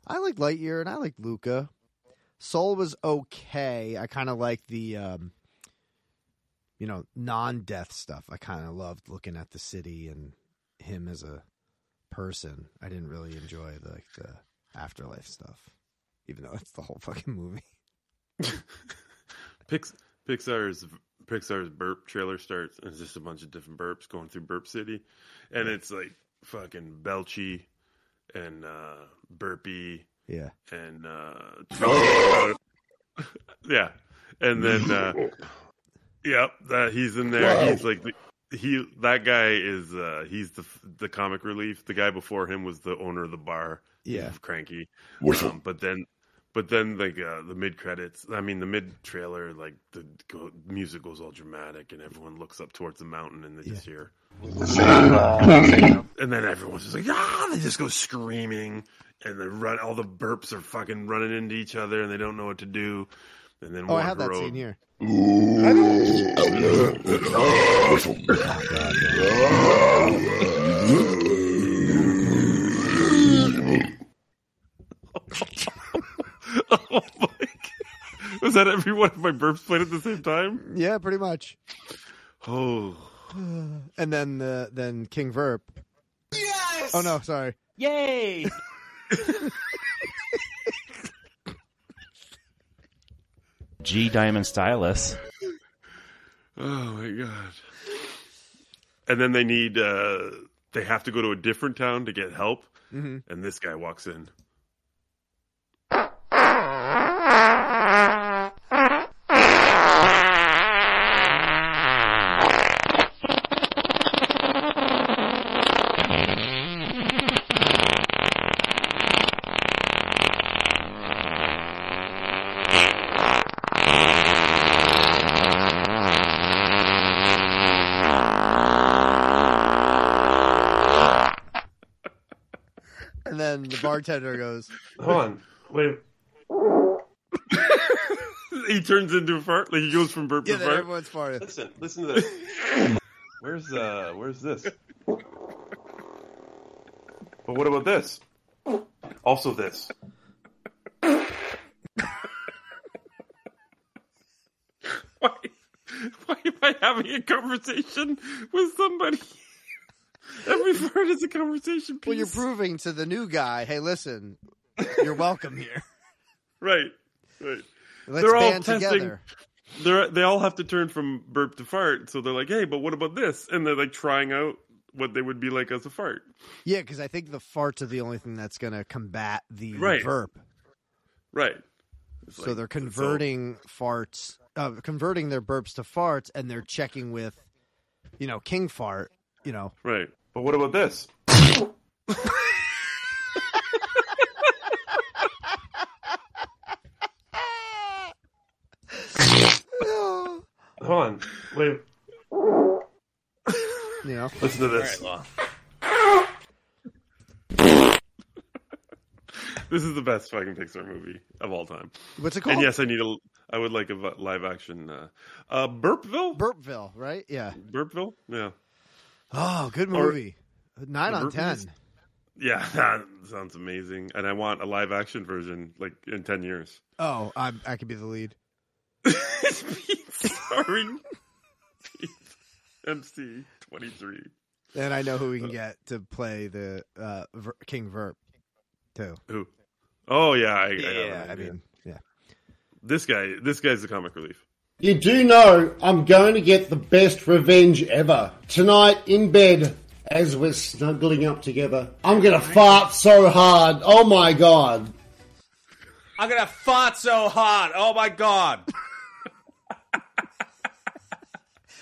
I like Lightyear and I like Luca. Soul was okay. I kind of like the um you know, non-death stuff. I kind of loved looking at the city and him as a person. I didn't really enjoy the, like the afterlife stuff, even though it's the whole fucking movie. Pix, Pixar's Pixar's burp trailer starts, and it's just a bunch of different burps going through Burp City, and it's like fucking belchy and uh burpy Yeah. and uh yeah. And then uh yep that he's in there. He's like the, he that guy is uh he's the the comic relief. The guy before him was the owner of the bar. Yeah. He's cranky. Um, but then but then like uh, the mid credits i mean the mid trailer like the go, music goes all dramatic and everyone looks up towards the mountain and they just hear and then everyone's just like ah they just go screaming and they run all the burps are fucking running into each other and they don't know what to do. And then Oh, I one have that road- scene here. my! God. Was that every one of my burps played at the same time? Yeah, pretty much. Oh, And then the then King Verp. Yes. Oh no, sorry. Yay! G Diamond Stylus. oh my god! And then they need. uh They have to go to a different town to get help, Mhm. and this guy walks in. And then the bartender goes, Hold on, wait. he turns into a fart. Like he goes from burp "Yeah, to fart. everyone's farting." Listen, listen to this. Where's uh, where's this? But what about this? Also this. why, why am I having a conversation with somebody? Is a conversation piece. Well, you're proving to the new guy, hey, listen, you're welcome here. right, right. Let's They're all testing- together. They're they all have to turn from burp to fart, so they're like, "Hey, but what about this?" And they're like trying out what they would be like as a fart. Yeah, because I think the farts are the only thing that's going to combat the Right. verp. Right. It's So like- they're converting farts, uh, converting their burps to farts, and they're checking with, you know, king fart. You know, Right. But what about this? Hold on. Wait. Yeah. know. Listen to this. this is the best fucking Pixar movie of all time. What's it called? And yes, I need a. I would like a live action. Uh, uh Burpville. Burpville, right? Yeah. Burpville. Yeah. Oh, good Or- movie. Nine on ten. Yeah, that sounds amazing. And I want a live action version, like in ten years. Oh, I I could be the lead. Starring MC twenty three. And I know who we can get to play the uh, Ver- King Verp, too. Who? Oh yeah, I, I, Yeah, I idea. mean, yeah. this guy. This guy's the comic relief. You do know I'm going to get the best revenge ever. Tonight in bed, as we're snuggling up together, I'm going to fart so hard. Oh my god. I'm gonna fart so hard. Oh my god.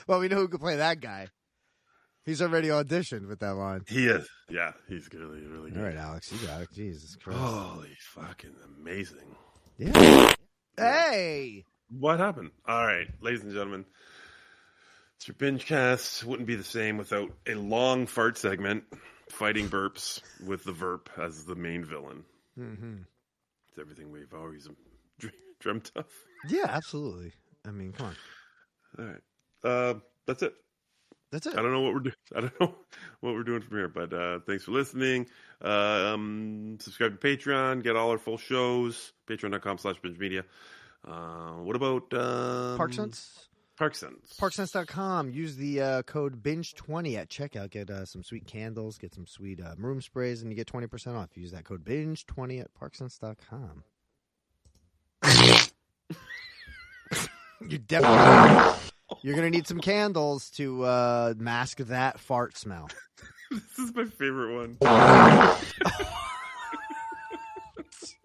Well, we know who could play that guy. He's already auditioned with that line. He is. Yeah, he's really, really good. All right, Alex, you got it. Jesus Christ. Holy fucking amazing. Yeah. Hey! What happened? All right, ladies and gentlemen. It's your binge cast. Wouldn't be the same without a long fart segment, fighting burps with the Verp as the main villain. hmm It's everything we've always dr- dreamt of. Yeah, absolutely. I mean, come on. All right. Uh, that's it. That's it. I don't know what we're doing. I don't know what we're doing from here, but uh, thanks for listening. Uh, um, subscribe to Patreon. Get all our full shows. Patreon.com slash binge media. Uh, what about um, ParkScents? ParkScents. ParkScents.com. Use the uh, code BINGE20 at checkout. Get uh, some sweet candles, get some sweet uh, room sprays, and you get 20% off. Use that code BINGE20 at ParkScents.com. you definitely. You're going to need some candles to uh, mask that fart smell. this is my favorite one.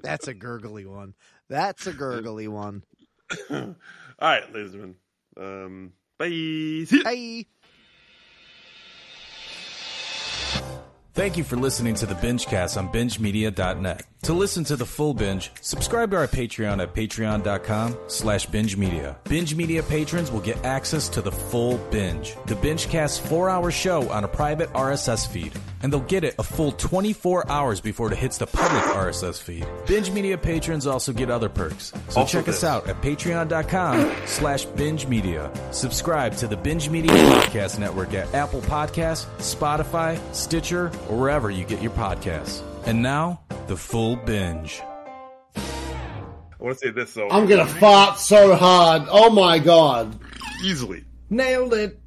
That's a gurgly one. That's a gurgly one. all right, ladies and gentlemen. Um, bye. Bye. Thank you for listening to the Bingecast on BingeMedia.net. To listen to the full binge, subscribe to our Patreon at patreon.com slash binge media. Binge media patrons will get access to the full binge. The Bingecast four hour show on a private RSS feed. And they'll get it a full 24 hours before it hits the public RSS feed. Binge media patrons also get other perks. So Also check us out at patreon.com slash binge media. Subscribe to the Binge Media Podcast Network at Apple Podcasts, Spotify, Stitcher, or wherever you get your podcasts. And now, the full binge. I want to say this though. I'm gonna fart so hard. Oh my god. easily. Nailed it.